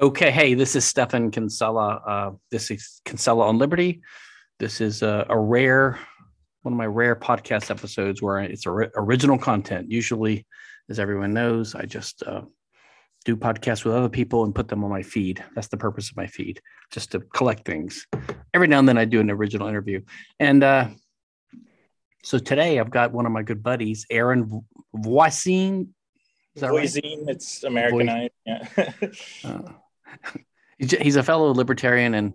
Okay, hey, this is Stephan Kinsella. Uh, this is Kinsella on Liberty. This is a, a, rare, one of my rare podcast episodes where it's a, original content. Usually, as everyone knows, I just uh, do podcasts with other people and put them on my feed. That's the purpose of my feed, just to collect things. Every now and then, I do an original interview, and uh, so today I've got one of my good buddies, Aaron Voisine. Is that Voisine, right? it's Americanized. Yeah. he's a fellow libertarian and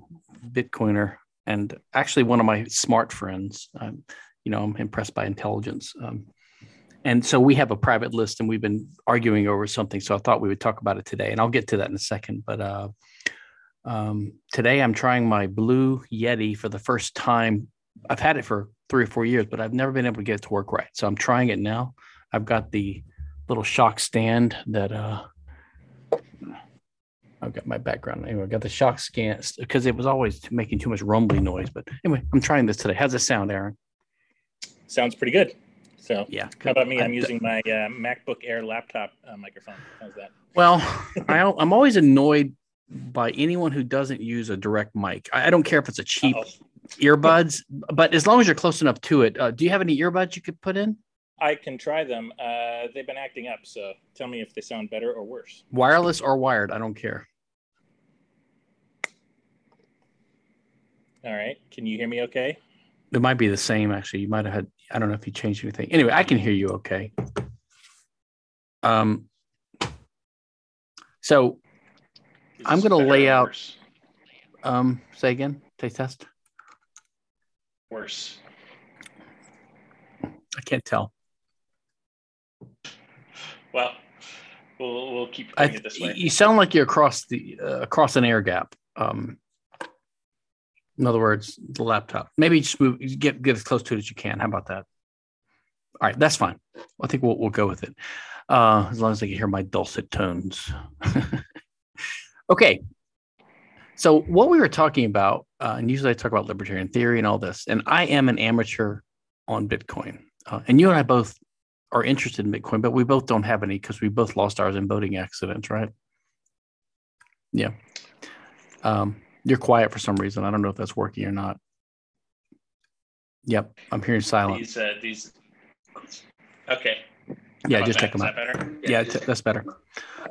Bitcoiner, and actually one of my smart friends. Um, you know, I'm impressed by intelligence. Um, and so we have a private list, and we've been arguing over something. So I thought we would talk about it today, and I'll get to that in a second. But uh, um, today I'm trying my Blue Yeti for the first time. I've had it for three or four years, but I've never been able to get it to work right. So I'm trying it now. I've got the little shock stand that uh, I've got my background. Anyway, I got the shock scan because it was always making too much rumbly noise. But anyway, I'm trying this today. How's it sound, Aaron? Sounds pretty good. So yeah, how about me? I'm using my uh, MacBook Air laptop uh, microphone. How's that? Well, I, I'm always annoyed by anyone who doesn't use a direct mic. I, I don't care if it's a cheap Uh-oh. earbuds, but as long as you're close enough to it, uh, do you have any earbuds you could put in? I can try them. Uh, they've been acting up, so tell me if they sound better or worse. Wireless or wired, I don't care. All right. Can you hear me okay? It might be the same actually. You might have had I don't know if you changed anything. Anyway, I can hear you okay. Um so I'm going to lay out um say again, taste test. Worse. I can't tell. Well, we'll we'll keep doing I, it this way. You sound like you're across the uh, across an air gap. Um in other words, the laptop. Maybe just move, get get as close to it as you can. How about that? All right, that's fine. I think we'll we'll go with it, uh, as long as I can hear my dulcet tones. okay. So what we were talking about, uh, and usually I talk about libertarian theory and all this, and I am an amateur on Bitcoin, uh, and you and I both are interested in Bitcoin, but we both don't have any because we both lost ours in boating accidents, right? Yeah. Um, you're quiet for some reason. I don't know if that's working or not. Yep, I'm hearing silence. These, uh, these. Okay. Yeah, just check them out. That yeah, yeah that's better.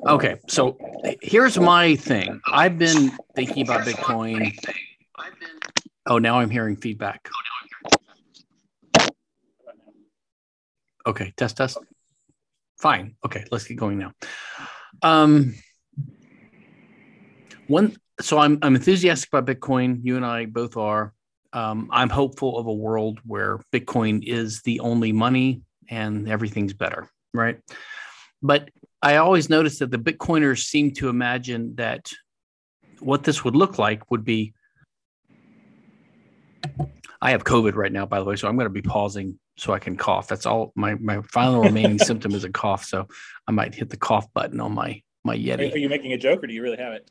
Okay, so here's my thing. I've been thinking about Bitcoin. Oh, now I'm hearing feedback. Okay, test test. Fine. Okay, let's get going now. Um, one so I'm I'm enthusiastic about Bitcoin. You and I both are. Um, I'm hopeful of a world where Bitcoin is the only money and everything's better, right? But I always notice that the Bitcoiners seem to imagine that what this would look like would be. I have COVID right now, by the way, so I'm going to be pausing so I can cough. That's all. My my final remaining symptom is a cough, so I might hit the cough button on my my Yeti. Are you making a joke, or do you really have it?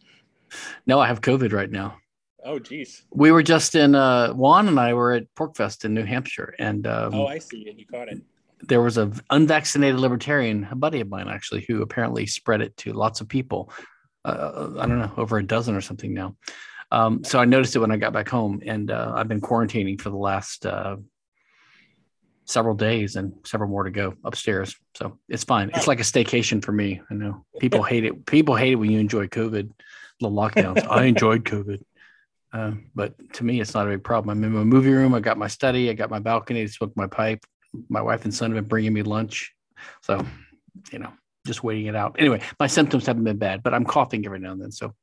No, I have COVID right now. Oh, geez. We were just in uh, Juan and I were at PorcFest in New Hampshire, and um, oh, I see, and you caught it. There was a unvaccinated libertarian, a buddy of mine actually, who apparently spread it to lots of people. Uh, I don't know, over a dozen or something now. Um, so I noticed it when I got back home, and uh, I've been quarantining for the last uh, several days and several more to go upstairs. So it's fine. It's like a staycation for me. I know people hate it. People hate it when you enjoy COVID the lockdowns. I enjoyed COVID. Uh, but to me, it's not a big problem. I'm in my movie room. I got my study. I got my balcony to smoke my pipe. My wife and son have been bringing me lunch. So, you know, just waiting it out. Anyway, my symptoms haven't been bad, but I'm coughing every now and then. So,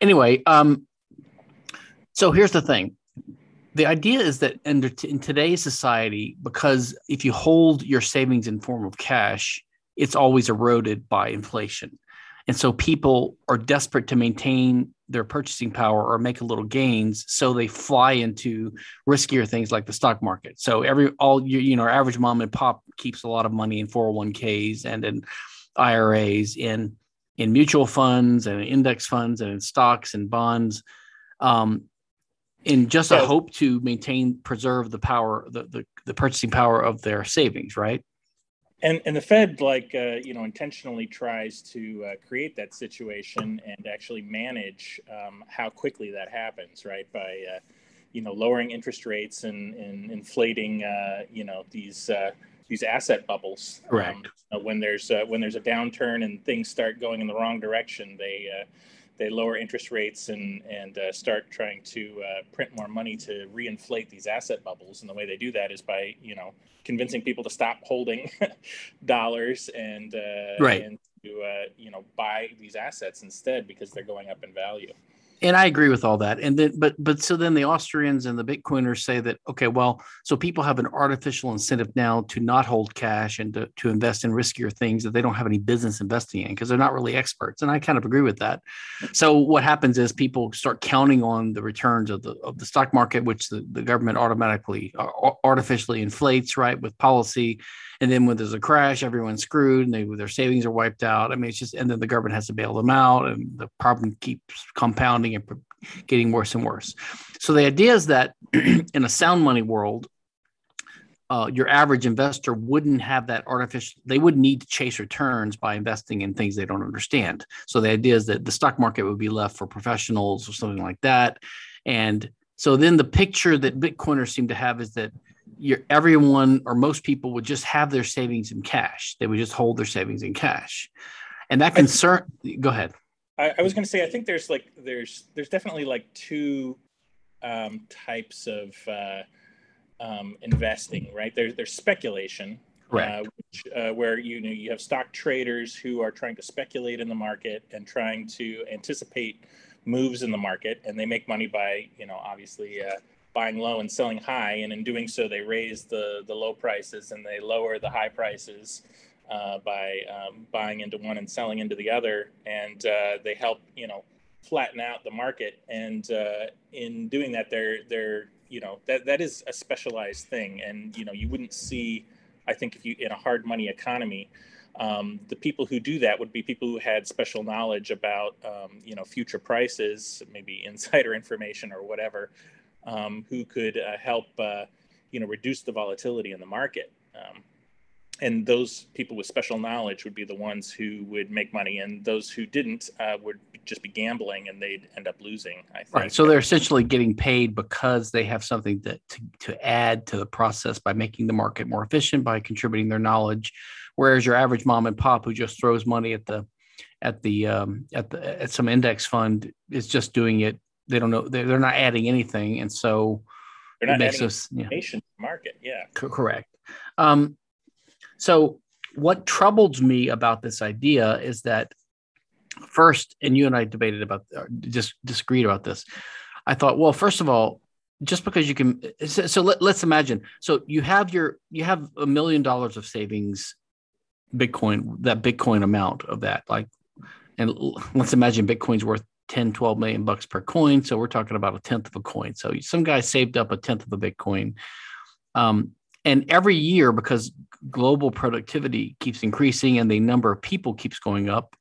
anyway, um, so here's the thing. The idea is that in, in today's society, because if you hold your savings in form of cash, it's always eroded by inflation. And so people are desperate to maintain their purchasing power or make a little gains. So they fly into riskier things like the stock market. So every, all you, you know, our average mom and pop keeps a lot of money in 401ks and in IRAs in, in mutual funds and index funds and in stocks and bonds. Um, in just a hope to maintain, preserve the power, the, the, the purchasing power of their savings, right? And and the Fed like uh, you know intentionally tries to uh, create that situation and actually manage um, how quickly that happens, right? By uh, you know lowering interest rates and, and inflating uh, you know these uh, these asset bubbles. Correct. Um, when there's when there's a downturn and things start going in the wrong direction, they they lower interest rates and and uh, start trying to uh, print more money to reinflate these asset bubbles. And the way they do that is by you know convincing people to stop holding dollars and uh, right. and to uh, you know buy these assets instead because they're going up in value and I agree with all that. And then, but but so then the Austrians and the Bitcoiners say that okay, well, so people have an artificial incentive now to not hold cash and to, to invest in riskier things that they don't have any business investing in because they're not really experts. And I kind of agree with that. So what happens is people start counting on the returns of the of the stock market, which the, the government automatically uh, artificially inflates, right, with policy. And then when there's a crash, everyone's screwed and they, their savings are wiped out. I mean, it's just, and then the government has to bail them out and the problem keeps compounding and getting worse and worse. So the idea is that in a sound money world, uh, your average investor wouldn't have that artificial, they wouldn't need to chase returns by investing in things they don't understand. So the idea is that the stock market would be left for professionals or something like that. And so then the picture that Bitcoiners seem to have is that your everyone or most people would just have their savings in cash. They would just hold their savings in cash, and that concern. go ahead. I, I was going to say I think there's like there's there's definitely like two um, types of uh, um, investing, right? There's there's speculation, right? Uh, which, uh, where you know you have stock traders who are trying to speculate in the market and trying to anticipate moves in the market, and they make money by you know obviously uh, buying low and selling high, and in doing so, they raise the the low prices and they lower the high prices uh, by um, buying into one and selling into the other, and uh, they help you know flatten out the market. And uh, in doing that, they're they're you know that that is a specialized thing, and you know you wouldn't see, I think, if you in a hard money economy. Um, the people who do that would be people who had special knowledge about um, you know future prices, maybe insider information or whatever, um, who could uh, help uh, you know reduce the volatility in the market. Um, and those people with special knowledge would be the ones who would make money, and those who didn't uh, would just be gambling, and they'd end up losing. I think. Right. So they're essentially getting paid because they have something that to, to add to the process by making the market more efficient by contributing their knowledge, whereas your average mom and pop who just throws money at the at the um, at the at some index fund is just doing it they don't know they're, they're not adding anything. And so they're not adding us, yeah. market. Yeah. C- correct. Um, so what troubles me about this idea is that first and you and i debated about uh, just disagreed about this. I thought well first of all just because you can so, so let, let's imagine. So you have your you have a million dollars of savings bitcoin that bitcoin amount of that like and let's imagine bitcoin's worth 10, 12 million bucks per coin. So we're talking about a tenth of a coin. So some guy saved up a tenth of a Bitcoin. Um, and every year, because global productivity keeps increasing and the number of people keeps going up,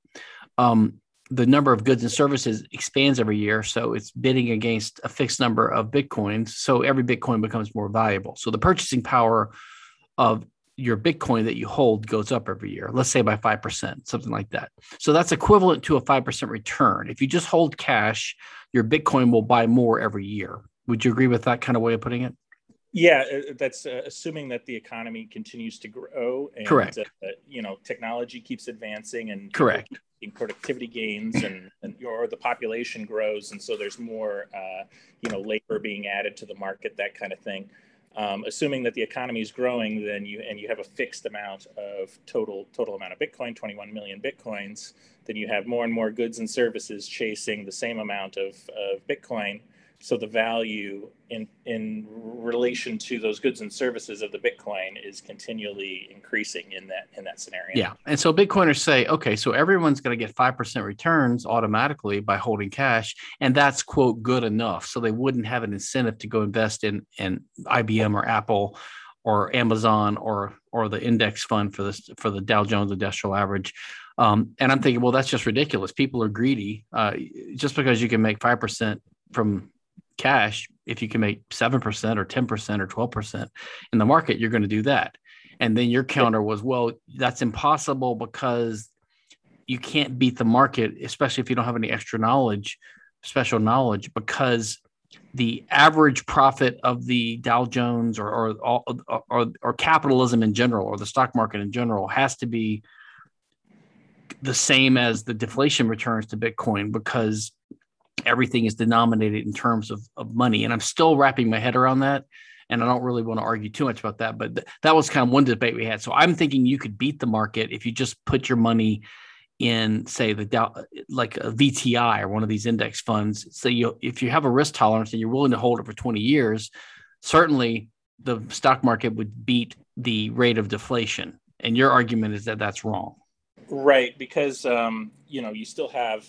um, the number of goods and services expands every year. So it's bidding against a fixed number of Bitcoins. So every Bitcoin becomes more valuable. So the purchasing power of your Bitcoin that you hold goes up every year, let's say by 5%, something like that. So that's equivalent to a 5% return. If you just hold cash, your Bitcoin will buy more every year. Would you agree with that kind of way of putting it? Yeah, uh, that's uh, assuming that the economy continues to grow and correct. Uh, you know technology keeps advancing and correct productivity gains and, and or the population grows and so there's more uh, you know labor being added to the market that kind of thing um, assuming that the economy is growing, then you and you have a fixed amount of total total amount of Bitcoin, 21 million Bitcoins, then you have more and more goods and services chasing the same amount of, of Bitcoin so the value in in relation to those goods and services of the bitcoin is continually increasing in that in that scenario. Yeah. And so bitcoiners say okay so everyone's going to get 5% returns automatically by holding cash and that's quote good enough. So they wouldn't have an incentive to go invest in in ibm or apple or amazon or or the index fund for this for the dow jones industrial average. Um, and i'm thinking well that's just ridiculous. People are greedy. Uh, just because you can make 5% from cash if you can make 7% or 10% or 12% in the market you're going to do that. And then your counter was, well, that's impossible because you can't beat the market, especially if you don't have any extra knowledge, special knowledge, because the average profit of the Dow Jones or or, or or or, capitalism in general or the stock market in general has to be the same as the deflation returns to Bitcoin because everything is denominated in terms of, of money. And I'm still wrapping my head around that. And I don't really want to argue too much about that, but th- that was kind of one debate we had. So I'm thinking you could beat the market if you just put your money in, say, the Dow, like a VTI or one of these index funds. So you, if you have a risk tolerance and you're willing to hold it for 20 years, certainly the stock market would beat the rate of deflation. And your argument is that that's wrong. Right, because um, you know you still have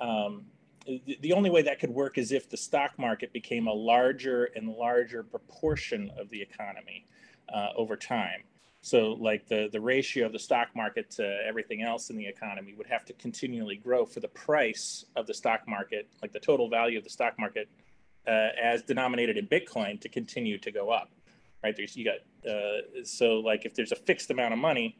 um, the, only way that could work is if the stock market became a larger and larger proportion of the economy uh, over time. So, like the the ratio of the stock market to everything else in the economy would have to continually grow for the price of the stock market, like the total value of the stock market, uh, as denominated in Bitcoin, to continue to go up. Right? There's you got uh, so like if there's a fixed amount of money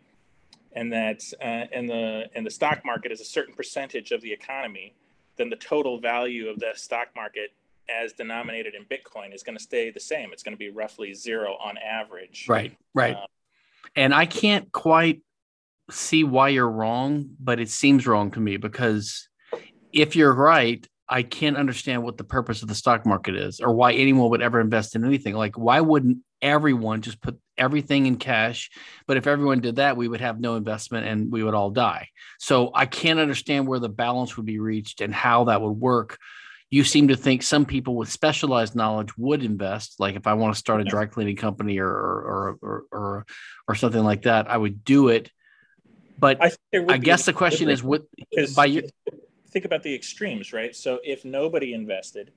and that uh, and the and the stock market is a certain percentage of the economy, then the total value of the stock market as denominated in Bitcoin is going to stay the same. It's going to be roughly zero on average. Right. Right. Um, and I can't quite see why you're wrong, but it seems wrong to me because if you're right, I can't understand what the purpose of the stock market is or why anyone would ever invest in anything. Like, why wouldn't everyone just put everything in cash? But if everyone did that, we would have no investment and we would all die. So I can't understand where the balance would be reached and how that would work. You seem to think some people with specialized knowledge would invest. Like if I want to start a dry cleaning company or or or or, or something like that, I would do it. But I, I guess the question is, what by your think about the extremes, right? So if nobody invested,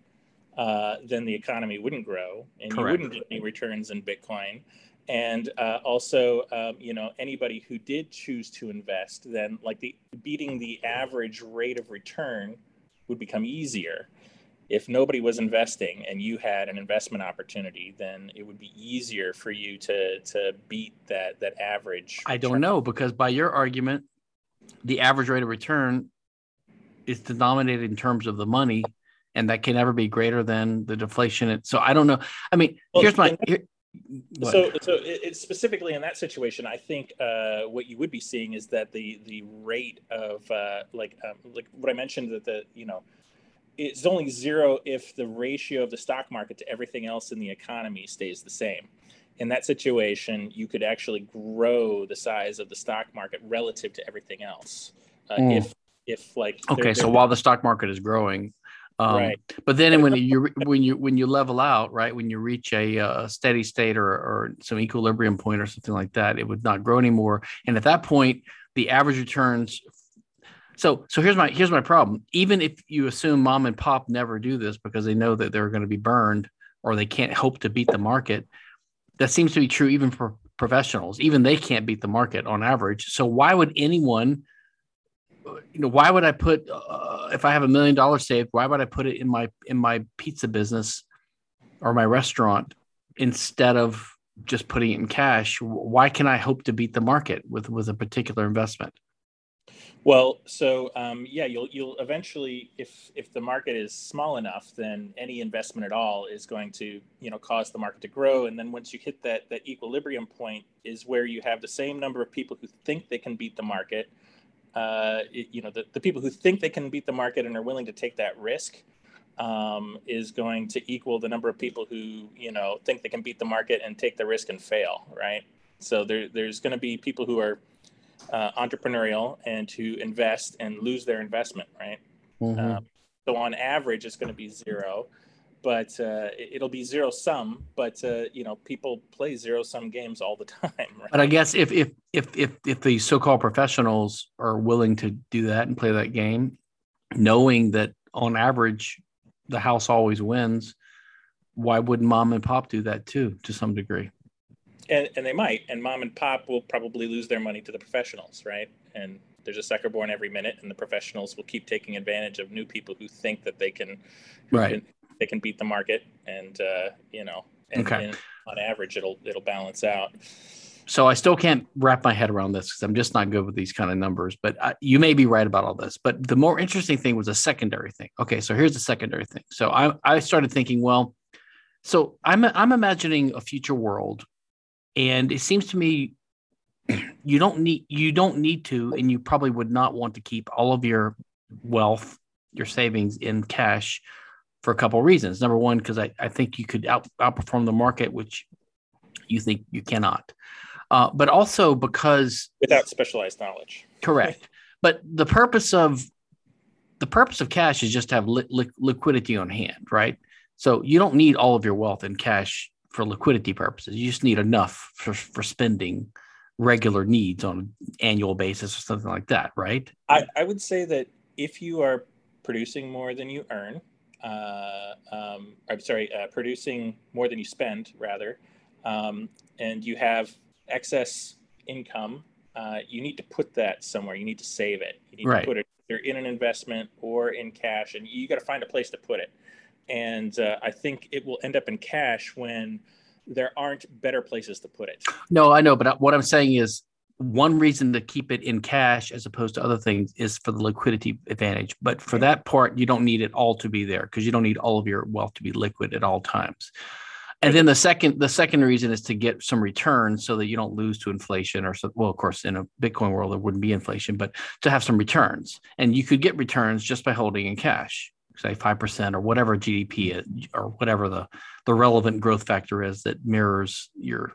uh, then the economy wouldn't grow, and Correct. you wouldn't get any returns in Bitcoin. And uh, also, um, you know, anybody who did choose to invest, then like the beating the average rate of return would become easier. If nobody was investing and you had an investment opportunity, then it would be easier for you to to beat that that average. I don't know because by your argument, the average rate of return is denominated in terms of the money, and that can never be greater than the deflation. So I don't know. I mean, well, here's my. Here, so, so it's specifically in that situation. I think uh, what you would be seeing is that the the rate of uh, like um, like what I mentioned that the you know it's only zero if the ratio of the stock market to everything else in the economy stays the same. In that situation, you could actually grow the size of the stock market relative to everything else. Uh, mm. If if like okay they're, so they're, while the stock market is growing um, right. but then when you when you when you level out right when you reach a, a steady state or, or some equilibrium point or something like that it would not grow anymore. And at that point the average returns so so here's my here's my problem. Even if you assume mom and pop never do this because they know that they're going to be burned or they can't hope to beat the market that seems to be true even for professionals. Even they can't beat the market on average. So why would anyone you know why would i put uh, if i have a million dollars saved why would i put it in my in my pizza business or my restaurant instead of just putting it in cash? Why can i hope to beat the market with with a particular investment? Well so um, yeah you'll you'll eventually if if the market is small enough then any investment at all is going to you know cause the market to grow. And then once you hit that that equilibrium point is where you have the same number of people who think they can beat the market uh, you know, the, the people who think they can beat the market and are willing to take that risk um, is going to equal the number of people who, you know, think they can beat the market and take the risk and fail, right? So there, there's going to be people who are uh, entrepreneurial and who invest and lose their investment, right? Mm-hmm. Um, so on average, it's going to be zero but uh, it'll be zero sum. But uh, you know, people play zero sum games all the time. Right? But I guess if if if if if the so-called professionals are willing to do that and play that game, knowing that on average the house always wins, why wouldn't mom and pop do that too to some degree? And, and they might, and mom and pop will probably lose their money to the professionals, right? And there's a sucker born every minute, and the professionals will keep taking advantage of new people who think that they can, right? They can beat the market, and uh, you know, and, okay. and on average, it'll it'll balance out. so I still can't wrap my head around this because I'm just not good with these kind of numbers. But I, you may be right about all this. But the more interesting thing was a secondary thing. Okay, so here's the secondary thing. So I I started thinking, well, so I'm I'm imagining a future world, and it seems to me you don't need you don't need to, and you probably would not want to keep all of your wealth, your savings in cash for a couple of reasons. Number one, because I, I think you could out, outperform the market, which you think you cannot uh, but also because without specialized knowledge. Correct. but the purpose of the purpose of cash is just to have li- li- liquidity on hand, right? So you don't need all of your wealth in cash for liquidity purposes. You just need enough for, for spending regular needs on an annual basis or something like that, right? I, I would say that if you are producing more than you earn, uh, um, I'm sorry, uh, producing more than you spend, rather, um, and you have excess income, uh, you need to put that somewhere. You need to save it. You need right. to put it either in an investment or in cash, and you got to find a place to put it. And uh, I think it will end up in cash when there aren't better places to put it. No, I know, but what I'm saying is one reason to keep it in cash as opposed to other things is for the liquidity advantage. But for that part, you don't need it all to be there because you don't need all of your wealth to be liquid at all times. And then the second the second reason is to get some return so that you don't lose to inflation or so well of course in a Bitcoin world there wouldn't be inflation but to have some returns and you could get returns just by holding in cash say 5% or whatever GDP is, or whatever the the relevant growth factor is that mirrors your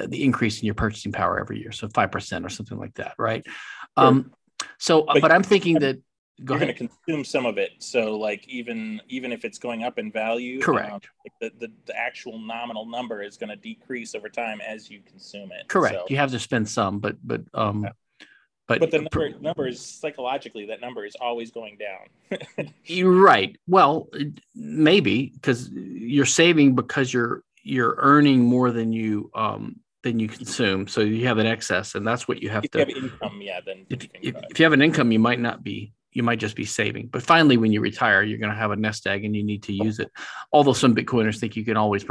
the, the increase in your purchasing power every year so 5% or something like that right sure. um so but, but I'm thinking that Go you're going to consume some of it. So like even even if it's going up in value, correct. Um, the, the, the actual nominal number is going to decrease over time as you consume it. Correct. So, you have to spend some, but but um, yeah. but but the number number is psychologically that number is always going down. you're right. Well, maybe because you're saving because you're you're earning more than you um than you consume. So you have an excess, and that's what you have if to. You have income, yeah. Then if, if, if, you have an income, you might not be you might just be saving. But finally, when you retire, you're going to have a nest egg and you need to use it. Although some Bitcoiners think you can always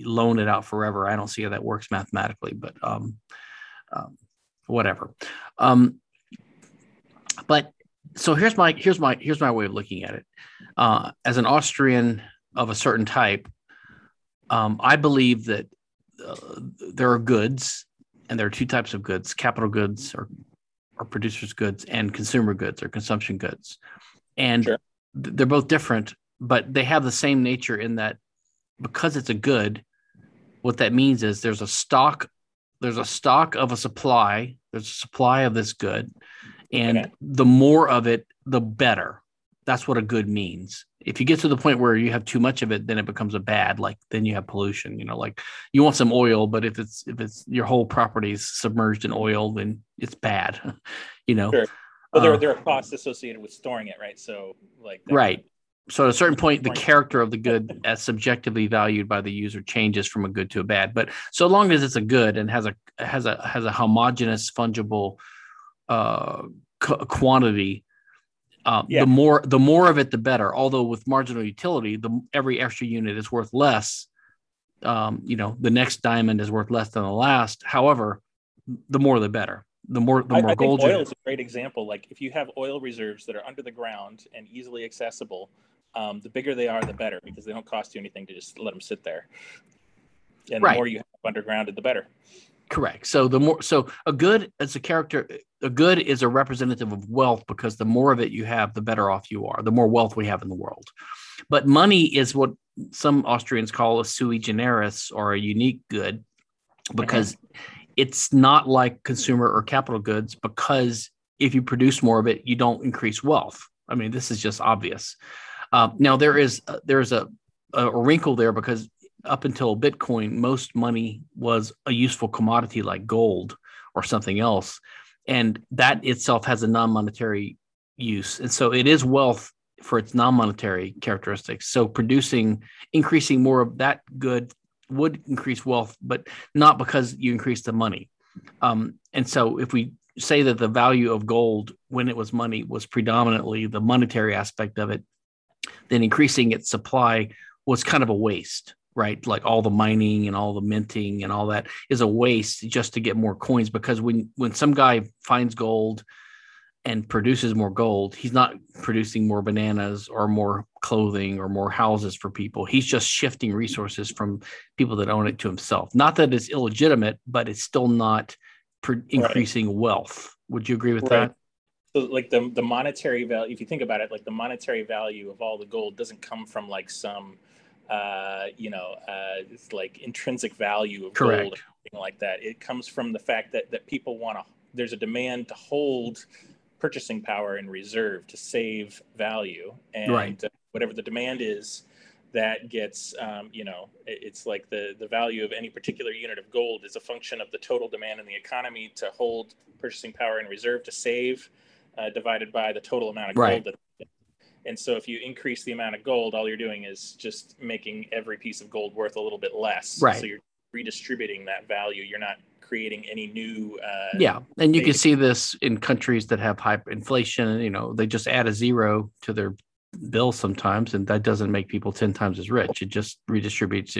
loan it out forever. I don't see how that works mathematically, but um, um, whatever. Um, but so here's my here's my here's my way of looking at it. Uh, as an Austrian of a certain type, um, I believe that uh, there are goods, and there are two types of goods: capital goods or or producers goods and consumer goods or consumption goods and sure. they're both different but they have the same nature in that because it's a good what that means is there's a stock there's a stock of a supply there's a supply of this good and okay. the more of it the better that's what a good means. If you get to the point where you have too much of it then it becomes a bad like then you have pollution you know like you want some oil but if it's if it's your whole property is submerged in oil then it's bad you know? Sure. well there, uh, there are costs associated with storing it right? So like right. So at a certain point the character of the good as subjectively valued by the user changes from a good to a bad. But so long as it's a good and has a has a has a homogeneous fungible uh quantity uh, yeah. the more the more of it the better although with marginal utility the every extra unit is worth less um, you know the next diamond is worth less than the last however the more the better the more the more I, I gold oil is a great example like if you have oil reserves that are under the ground and easily accessible um, the bigger they are the better because they don't cost you anything to just let them sit there and right. the more you have undergrounded, the better Correct. So the more so a good as a character, a good is a representative of wealth because the more of it you have, the better off you are. The more wealth we have in the world. But money is what some Austrians call a sui generis or a unique good because it's not like consumer or capital goods because if you produce more of it, you don't increase wealth. I mean, this is just obvious. Uh, now there is uh, there's a, a wrinkle there because up until Bitcoin, most money was a useful commodity like gold or something else. And that itself has a non monetary use. And so it is wealth for its non monetary characteristics. So producing, increasing more of that good would increase wealth, but not because you increase the money. Um, and so if we say that the value of gold when it was money was predominantly the monetary aspect of it, then increasing its supply was kind of a waste right? Like all the mining and all the minting and all that is a waste just to get more coins because when when some guy finds gold and produces more gold, he's not producing more bananas or more clothing or more houses for people. He's just shifting resources from people that own it to himself. Not that it's illegitimate, but it's still not pro- increasing right. wealth. Would you agree with right. that? So like the the monetary value, if you think about it, like the monetary value of all the gold doesn't come from like some uh, you know, uh, it's like intrinsic value of Correct. gold, anything like that. It comes from the fact that that people want to. There's a demand to hold purchasing power in reserve to save value, and right. uh, whatever the demand is, that gets um, you know it's like the the value of any particular unit of gold is a function of the total demand in the economy to hold purchasing power in reserve to save, uh, divided by the total amount of right. gold that and so if you increase the amount of gold, all you're doing is just making every piece of gold worth a little bit less. Right. So you're redistributing that value. You're not creating any new. Uh, yeah, and you can see this in countries that have high inflation. You know, they just add a zero to their bill sometimes, and that doesn't make people ten times as rich. It just redistributes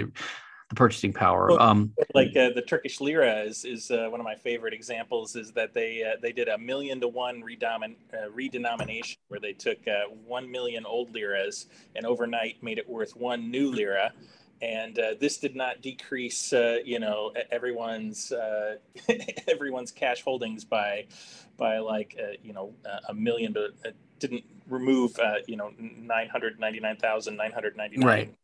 the purchasing power. Well, um, like uh, the Turkish lira is is uh, one of my favorite examples. Is that they uh, they did a million to one redomin, uh, redenomination where they took uh, one million old liras and overnight made it worth one new lira. And uh, this did not decrease, you know, everyone's everyone's cash holdings by by like you know a million, but it didn't remove you know nine hundred ninety nine thousand nine hundred ninety nine. Right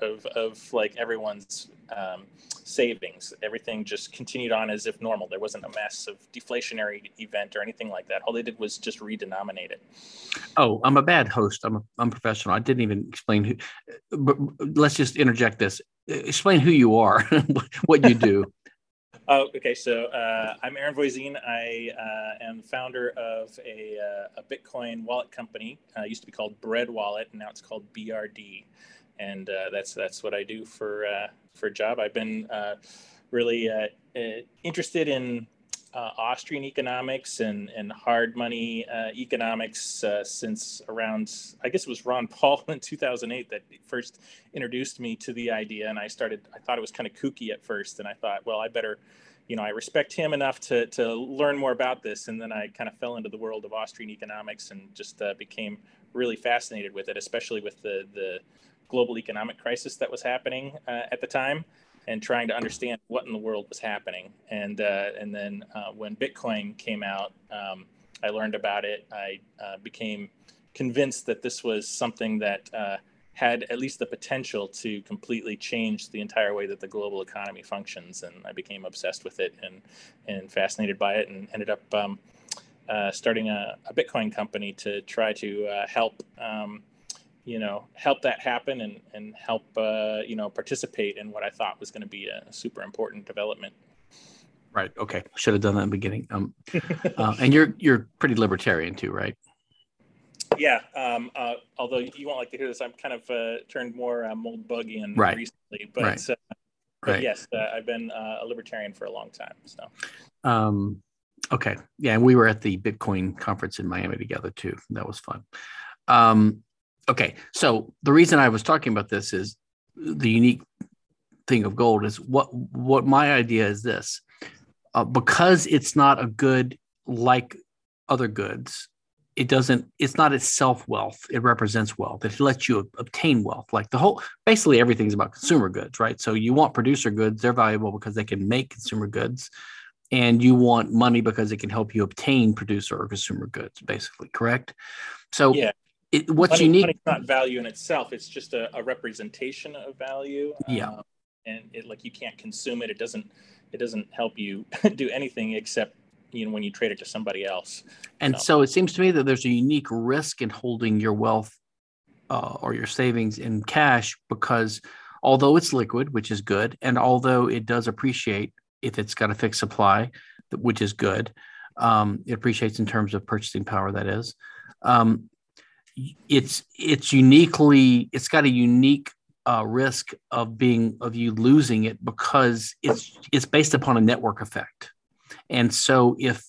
of, of like everyone's um, savings. Everything just continued on as if normal. There wasn't a massive deflationary event or anything like that. All they did was just redenominate it. Oh, I'm a bad host. I'm a unprofessional. I didn't even explain who. But let's just interject this. Explain who you are, what you do. Oh, okay. So uh, I'm Aaron Voisine. I uh, am founder of a, uh, a Bitcoin wallet company. Uh, used to be called Bread Wallet, and now it's called BRD and uh, that's that's what I do for uh, for a job. I've been uh, really uh, uh, interested in uh, Austrian economics and and hard money economics since around I guess it was Ron Paul in 2008 that first introduced me to the idea, and I started. I thought it was kind of kooky at first, and I thought, well, I better. You know, I respect him enough to, to learn more about this, and then I kind of fell into the world of Austrian economics and just became really fascinated with it, especially with the the global economic crisis that was happening uh, at the time and trying to understand what in the world was happening. And uh, and then uh, when Bitcoin came out, um, I learned about it. I uh, became convinced that this was something that uh, had at least the potential to completely change the entire way that the global economy functions. And I became obsessed with it and and fascinated by it, and ended up. Um, uh, starting a, a, Bitcoin company to try to help um, you know, help that happen and, and help, uh, you know, participate in what I thought was going to be a super important development. Right. Okay. Should have done that in the beginning. Um, uh, and you're, you're pretty libertarian too, right? Yeah. Um, uh, although you won't like to hear this, I'm kind of uh, turned more uh, Moldbugian right. recently, but, right. Uh, but right. yes, uh, I've been uh, a libertarian for a long time. So, um, okay. Yeah. And we were at the Bitcoin conference in Miami together too. That was fun. Um, Okay, so the reason I was talking about this is the unique thing of gold is what what my idea is this. Uh, because it's not a good like other goods it doesn't it's not itself wealth. It represents wealth. It lets you obtain wealth. Like the whole basically everything's about consumer goods right? So you want producer goods they're valuable because they can make consumer goods. And you want money because it can help you obtain producer or consumer goods basically correct? So yeah it, what's money, unique? Money's not value in itself. It's just a, a representation of value. Yeah. Um, and it like you can't consume it. It doesn't. It doesn't help you do anything except you know when you trade it to somebody else. And so, so it seems to me that there's a unique risk in holding your wealth uh, or your savings in cash because although it's liquid, which is good, and although it does appreciate if it's got a fixed supply, which is good, um, it appreciates in terms of purchasing power. That is. Um, it's it's uniquely it's got a unique uh, risk of being of you losing it because it's it's based upon a network effect and so if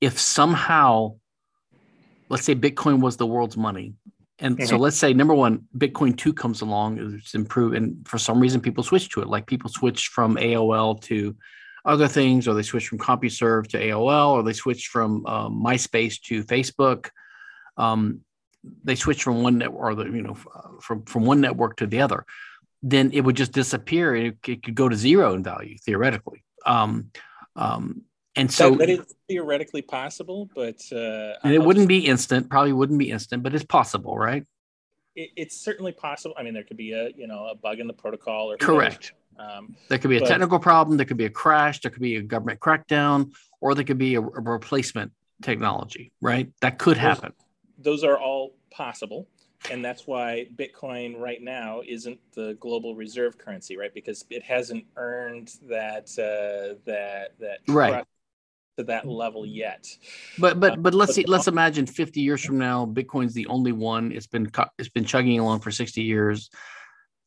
if somehow let's say bitcoin was the world's money And mm-hmm. so let's say number one, Bitcoin 2 comes along, it's improved, and for some reason people switch to it. Like people switch from AOL to other things, or they switch from CompuServe to AOL, or they switch from uh, MySpace to Facebook. Um, they switch from one network, or the, you know, from from one network to the other. Then it would just disappear. It, it could go to zero in value theoretically. Um, um, and so that, that is theoretically possible, but uh, and it wouldn't just, be instant. Probably wouldn't be instant, but it's possible, right? It, it's certainly possible. I mean, there could be a you know a bug in the protocol or correct. Um, there could be a but, technical problem. There could be a crash. There could be a government crackdown, or there could be a, a replacement technology. Right? That could happen. Those are all possible and that's why Bitcoin right now isn't the global reserve currency, right? Because it hasn't earned that uh, that that right to that level yet. But but but let's see. Let's imagine 50 years from now, Bitcoin's the only one. It's been it's been chugging along for 60 years.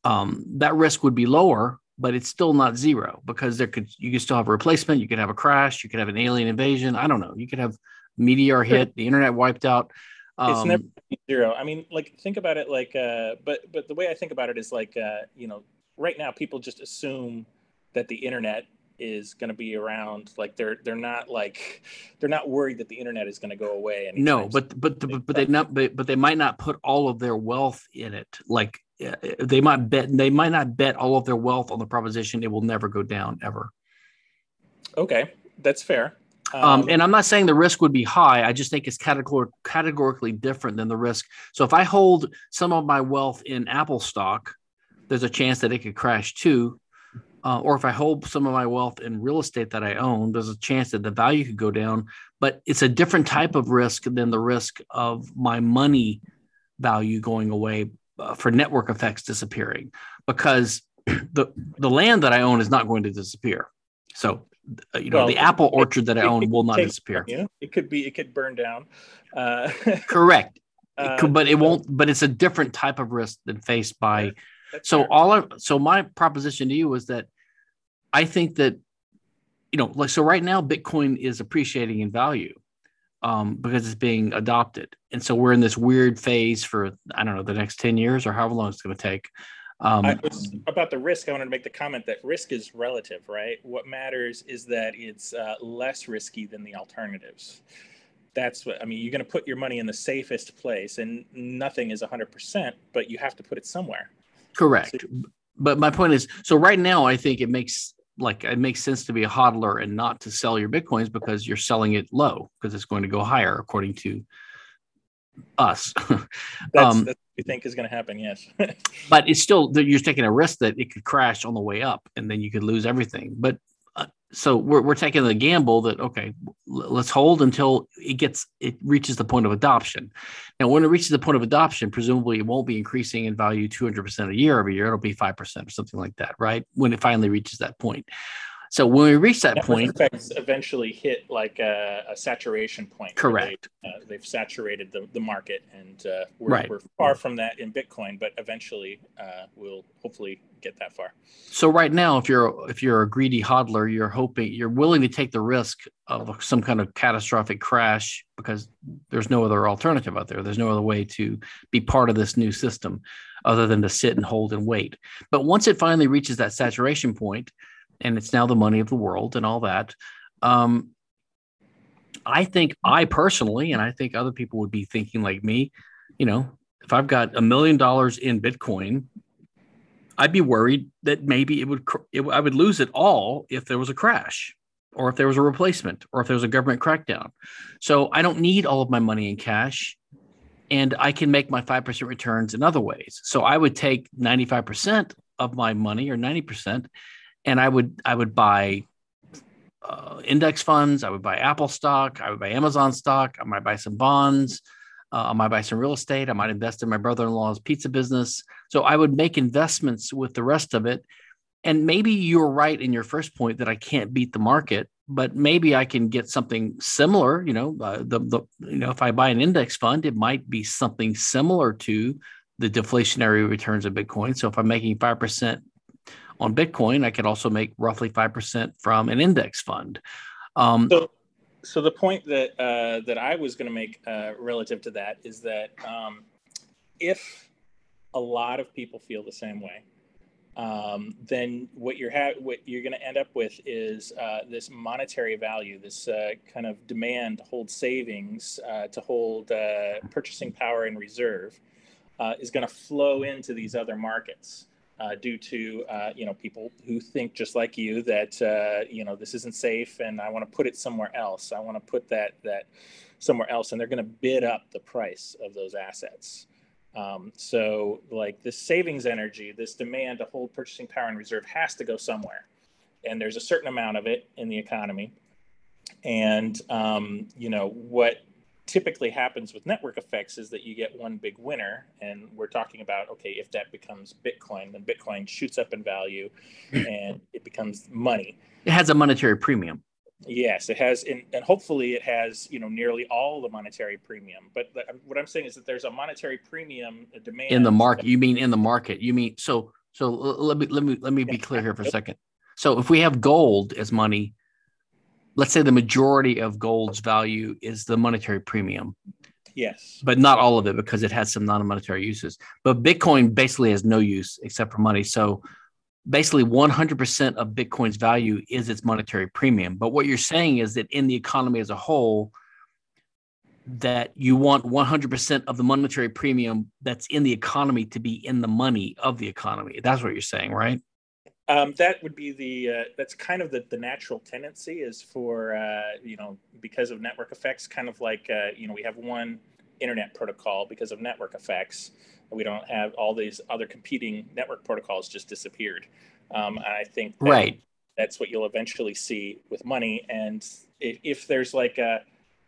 Um, that risk would be lower, but it's still not zero because there could you could still have a replacement. You could have a crash. You could have an alien invasion. I don't know. You could have meteor hit, the internet wiped out. Um, it's never zero. I mean, like think about it like, uh, but but the way I think about it is like, uh, you know, right now people just assume that the internet is going to be around like they're they're not like they're not worried that the internet is going to go away no but but but, but they not but, but they might not put all of their wealth in it. Like they might bet they might not bet all of their wealth on the proposition it will never go down ever. Okay that's fair um, um, and I'm not saying the risk would be high. I just think it's categor- categorically different than the risk. So if I hold some of my wealth in Apple stock, there's a chance that it could crash too uh, or if I hold some of my wealth in real estate that I own, there's a chance that the value could go down. But it's a different type of risk than the risk of my money value going away uh, for network effects disappearing, because the the land that I own is not going to disappear. So, you know, well, the apple orchard that I own will not disappear. Yeah, it could be, it could burn down. Uh, Correct. It could, but it won't. But it's a different type of risk than faced by. So fair. all of so my proposition to you was that I think that, you know, like, so right now, Bitcoin is appreciating in value um, because it's being adopted. And so we're in this weird phase for, I don't know, the next 10 years or however long it's going to take. Um, about the risk, I wanted to make the comment that risk is relative, right? What matters is that it's uh, less risky than the alternatives. That's what I mean. You're going to put your money in the safest place, and nothing is 100%, but you have to put it somewhere. Correct. So, but my point is so right now, I think it makes like it makes sense to be a hodler and not to sell your bitcoins because you're selling it low because it's going to go higher according to us. that's, um, that's you think is going to happen, yes. but it's still you're taking a risk that it could crash on the way up and then you could lose everything. But so we're, we're taking the gamble that okay let's hold until it gets it reaches the point of adoption now when it reaches the point of adoption presumably it won't be increasing in value 200% a year every year it'll be 5% or something like that right when it finally reaches that point so when we reach that point, effects eventually hit like a, a saturation point. Correct. They, have uh, saturated the, the market, and uh, we're, right. we're far from that in Bitcoin, but eventually uh, we'll hopefully get that far. So right now, if you're if you're a greedy hodler, you're hoping you're willing to take the risk of some kind of catastrophic crash because there's no other alternative out there. There's no other way to be part of this new system other than to sit and hold and wait. But once it finally reaches that saturation point and it's now the money of the world and all that. Um, I think I personally, and I think other people would be thinking like me, you know, if I've got a million dollars in Bitcoin, I'd be worried that maybe it would, it, I would lose it all if there was a crash or if there was a replacement or if there was a government crackdown. So I don't need all of my money in cash and I can make my 5% returns in other ways. So I would take 95% of my money or 90% and I would I would buy uh, index funds. I would buy Apple stock. I would buy Amazon stock. I might buy some bonds. Uh, I might buy some real estate. I might invest in my brother-in-law's pizza business. So I would make investments with the rest of it. And maybe you're right in your first point that I can't beat the market, but maybe I can get something similar. You know, uh, the the you know if I buy an index fund, it might be something similar to the deflationary returns of Bitcoin. So if I'm making five percent on Bitcoin, I could also make roughly 5% from an index fund. Um, so, so the point that, uh, that I was going to make uh, relative to that is that um, if a lot of people feel the same way, um, then what you're ha- what you're going to end up with is uh, this monetary value, this uh, kind of demand to hold savings, uh, to hold uh, purchasing power in reserve, uh, is going to flow into these other markets. Uh, due to you know people who think just like you that you know this isn't safe and I want to put it somewhere else. I want to put that that somewhere else, and they're going to bid up the price of those assets. Um, so, like this savings energy, this demand to hold purchasing power and reserve has to go somewhere, and there's a certain amount of it in the economy. And um, you know what typically happens with network effects is that you get one big winner, and we're talking about okay, if that becomes Bitcoin, then Bitcoin shoots up in value, and it becomes money. It has a monetary premium. Yes, it has, and, and hopefully it has, you know, nearly all the monetary premium. But the, um, what I'm saying is that there's a monetary premium a demand in the market. You mean in the market? You mean so? So let me let me let me be clear here for a second. So if we have gold as money, let's say the majority of gold's value is the monetary premium. Yes. But not all of it because it has some non-monetary uses. But Bitcoin basically has no use except for money. So basically 100% of Bitcoin's value is its monetary premium. But what you're saying is that in the economy as a whole, that you want 100% of the monetary premium that's in the economy to be in the money of the economy. That's what you're saying, right? Um, that would be the uh, that's kind of the, the natural tendency is for uh, you know because of network effects kind of like uh, you know we have one internet protocol because of network effects we don't have all these other competing network protocols just disappeared. Um, and I think that right. that's what you'll eventually see with money. And if, if there's like a,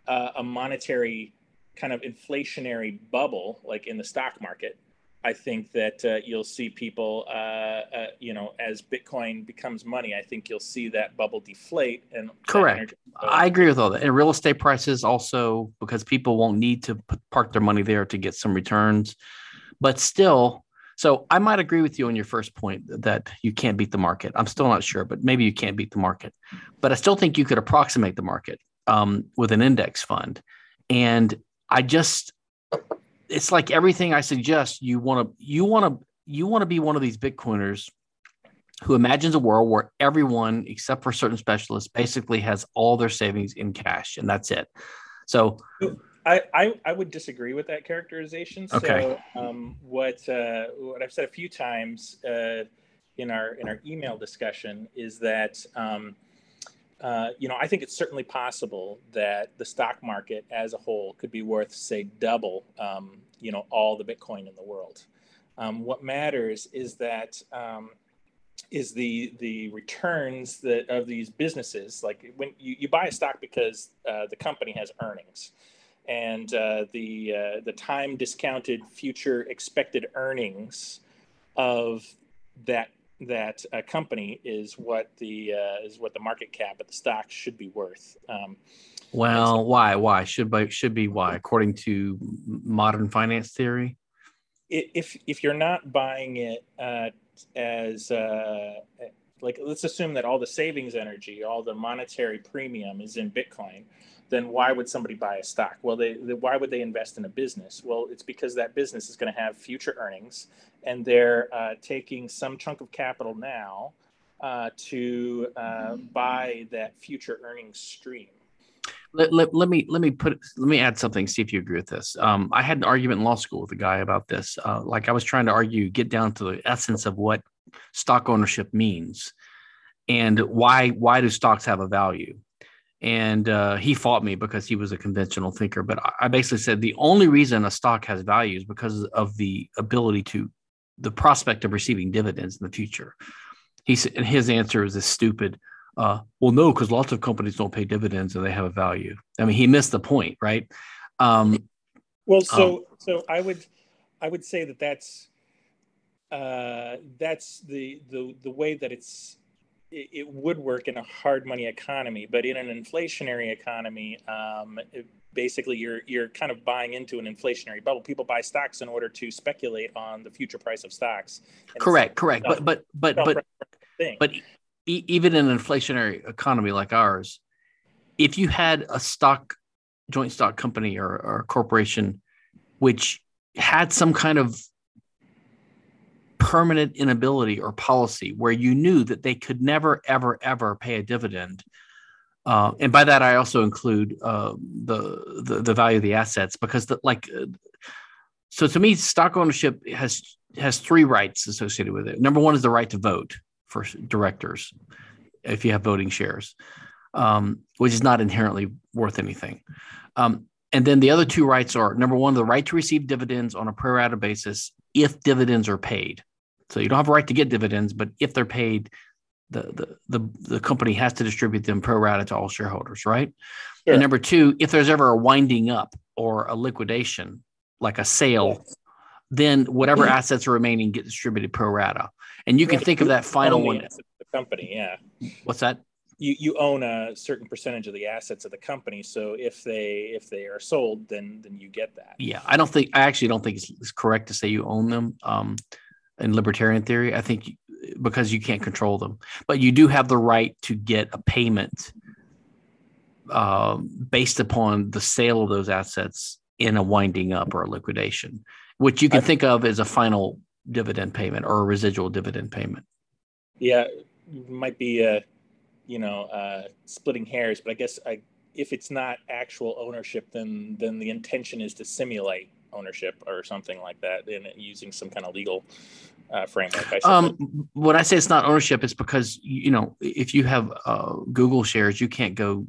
a monetary kind of inflationary bubble, like in the stock market, I think that uh, you'll see people, uh, uh, you know, as Bitcoin becomes money, I think you'll see that bubble deflate. And correct, I agree with all that. And real estate prices also, because people won't need to park their money there to get some returns. But still, so I might agree with you on your first point that you can't beat the market. I'm still not sure, but maybe you can't beat the market. But I still think you could approximate the market um, with an index fund. And I just, it's like everything I suggest. You want to, you want to, you want to be one of these Bitcoiners who imagines a world where everyone, except for certain specialists, basically has all their savings in cash, and that's it. So I, I, I would disagree with that characterization. Okay. So um, what uh, what I've said a few times uh, in our in our email discussion is that um, uh, you know I think it's certainly possible that the stock market as a whole could be worth say double um, you know all the Bitcoin in the world. Um, what matters is that um, is the the returns that of these businesses like when you, you buy a stock because uh, the company has earnings and uh, the uh, the time discounted future expected earnings of that that a company is what the uh, is what the market cap of the stock should be worth. Um, well, so, why why should be should be why according to modern finance theory? If if you're not buying it uh, as uh, like let's assume that all the savings energy, all the monetary premium is in Bitcoin then why would somebody buy a stock? Well, they, they, why would they invest in a business? Well, it's because that business is going to have future earnings, and they're uh, taking some chunk of capital now uh, to uh, buy that future earnings stream. Let, let, let, me let me put let me add something. See if you agree with this. Um, I had an argument in law school with a guy about this. Uh, like I was trying to argue, get down to the essence of what stock ownership means, and why why do stocks have a value and uh, he fought me because he was a conventional thinker. But I basically said the only reason a stock has value is because of the ability to, the prospect of receiving dividends in the future. He said, and his answer is this stupid. Uh, well, no, because lots of companies don't pay dividends and they have a value. I mean, he missed the point, right? Um, well, so um, so I would I would say that that's uh, that's the the the way that it's it, it, would work in a hard money economy, but in an inflationary economy, um, it, basically you're you're kind of buying into an inflationary bubble. People buy stocks in order to speculate on the future price of stocks. Correct, correct. But but but but but e- even in an inflationary economy like ours, if you had a stock joint stock company or, or a corporation which had some kind of permanent inability or policy where you knew that they could never, ever, ever pay a dividend. Uh, and by that, I also include uh, the, the, the value of the assets because, the, like, uh, so to me, stock ownership has has three rights associated with it. Number one is the right to vote for directors, if you have voting shares, um, which is not inherently worth anything. Um, and then the other two rights are number one, the right to receive dividends on a pro rata basis if dividends are paid. So you don't have a right to get dividends, but if they're paid, the the the, the company has to distribute them pro rata to all shareholders, right? Sure. And number two, if there's ever a winding up or a liquidation, like a sale, then whatever mm-hmm. assets are remaining get distributed pro rata. And you can think of that final one. The company, yeah. What's that? You, you own a certain percentage of the assets of the company. So if they if they are sold, then then you get that. Yeah, I don't think I actually don't think it's, it's correct to say you own them. Um, in libertarian theory, I think because you can't control them, but you do have the right to get a payment uh, based upon the sale of those assets in a winding up or a liquidation, which you can I, think of as a final dividend payment or a residual dividend payment. Yeah, might be a, you know, uh, splitting hairs, but I guess I, if it's not actual ownership, then then the intention is to simulate ownership or something like that, and using some kind of legal uh, framework. I um, when I say it's not ownership, it's because you know if you have uh, Google shares, you can't go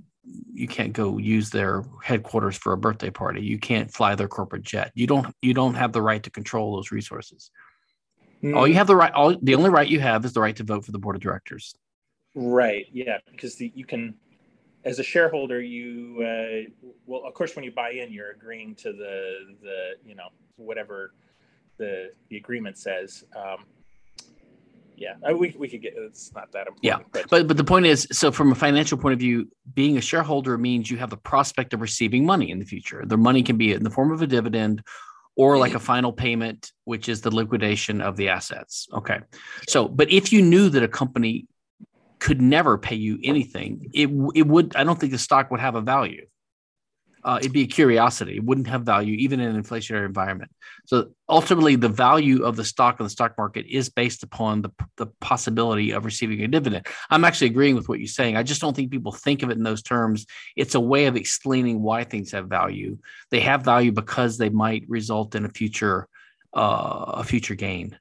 you can't go use their headquarters for a birthday party. You can't fly their corporate jet. You don't you don't have the right to control those resources. Mm. All you have the right all the only right you have is the right to vote for the board of directors. Right. Yeah, because the, you can as a shareholder you uh, well of course when you buy in you're agreeing to the the you know whatever the the agreement says um, yeah, we, we could get it's not that important. Yeah, but. but but the point is, so from a financial point of view, being a shareholder means you have the prospect of receiving money in the future. The money can be in the form of a dividend, or like a final payment, which is the liquidation of the assets. Okay, so but if you knew that a company could never pay you anything, it it would. I don't think the stock would have a value uh, it'd be a curiosity. It wouldn't have value even in an inflationary environment. So ultimately, the value of the stock of the stock market is based upon the, the possibility of receiving a dividend. I'm actually agreeing with what you're saying. I just don't think people think of it in those terms. It's a way of explaining why things have value. They have value because they might result in a future uh, a future gain.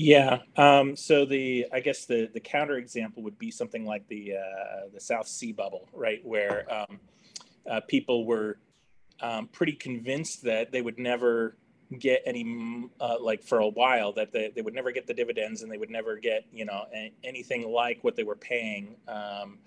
Yeah. Um, so the I guess the the counter example would be something like the uh, the South Sea bubble, right, where um, uh, people were um, pretty convinced that they would never get any uh, like for a while that they, they would never get the dividends and they would never get you know a, anything like what they were paying um,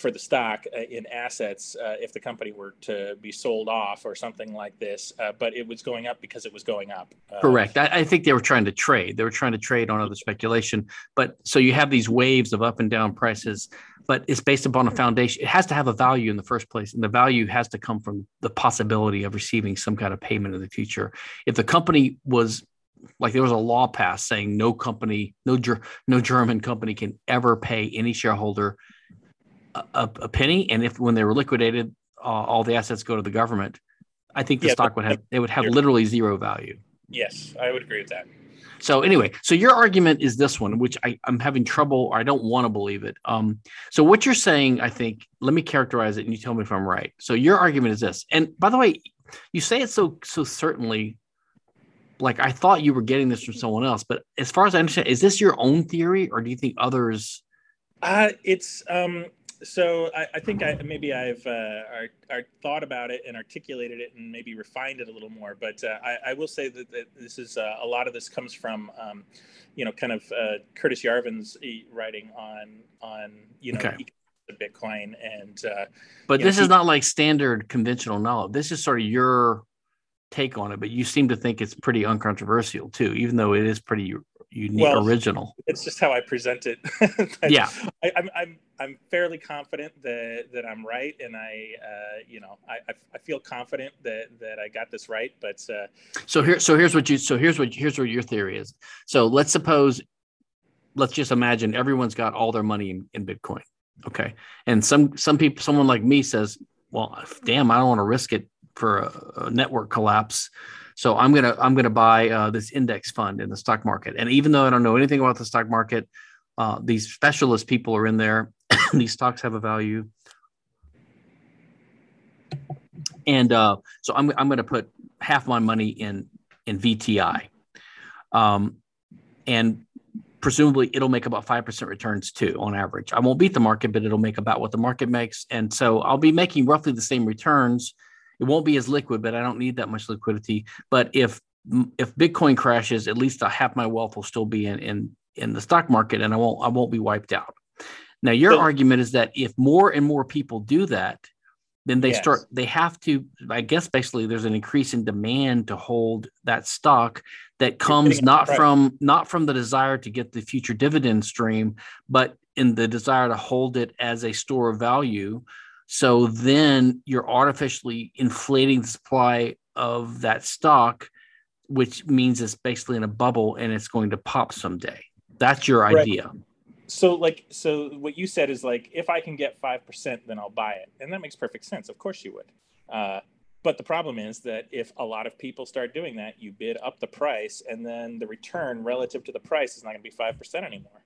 for the stock uh, in assets uh, if the company were to be sold off or something like this. Uh, but it was going up because it was going up. Correct. I, I, think they were trying to trade. They were trying to trade on other speculation. But so you have these waves of up and down prices, but it's based upon a foundation. It has to have a value in the first place, and the value has to come from the possibility of receiving some kind of payment in the future. If the company was like there was a law passed saying no company, no no German company can ever pay any shareholder a, a penny, and if when they were liquidated, uh, all the assets go to the government. I think the yeah, stock would have it would have literally zero value. Yes, I would agree with that. So anyway, so your argument is this one, which I, I'm having trouble, or I don't want to believe it. Um, so what you're saying, I think, let me characterize it, and you tell me if I'm right. So your argument is this, and by the way, you say it so so certainly, like I thought you were getting this from someone else, but as far as I understand, is this your own theory, or do you think others? Uh, it's um, so I, I, think I, maybe I've uh, thought about it and articulated it and maybe refined it a little more. But uh, I, I, will say that, that this is uh, a lot of this comes from, um, you know, kind of uh, Curtis Yarvin's writing on on you know. Okay. Bitcoin and uh, but this know, is he, not like standard conventional knowledge. This is sort of your take on it, but you seem to think it's pretty uncontroversial too, even though it is pretty unique well, original. It's just how I present it. yeah, I, am I'm, I'm I'm fairly confident that that I'm right, and I uh, you know I, I feel confident that that I got this right. But uh, so here so here's what you so here's what here's what your theory is. So let's suppose let's just imagine everyone's got all their money in, in Bitcoin. Okay, and some some people someone like me says, well, damn, I don't want to risk it for a, a network collapse So I'm gonna I'm gonna buy uh, this index fund in the stock market, and even though I don't know anything about the stock market, uh, these specialist people are in there. these stocks have a value, and uh, so I'm I'm gonna put half my money in in VTI, um, and presumably it'll make about 5% returns too on average. I won't beat the market, but it'll make about what the market makes. And so I'll be making roughly the same returns. It won't be as liquid, but I don't need that much liquidity. But if if Bitcoin crashes, at least half my wealth will still be in in in the stock market and I won't I won't be wiped out. Now your argument is that if more and more people do that, then they yes. start they have to i guess basically there's an increase in demand to hold that stock that comes not from not from the desire to get the future dividend stream but in the desire to hold it as a store of value so then you're artificially inflating the supply of that stock which means it's basically in a bubble and it's going to pop someday. That's your right. idea. So like so what you said is like if i can get 5% then i'll buy it. And that makes perfect sense. Of course you would. Uh, but the problem is that if a lot of people start doing that you bid up the price and then the return relative to the price is not going to be 5% anymore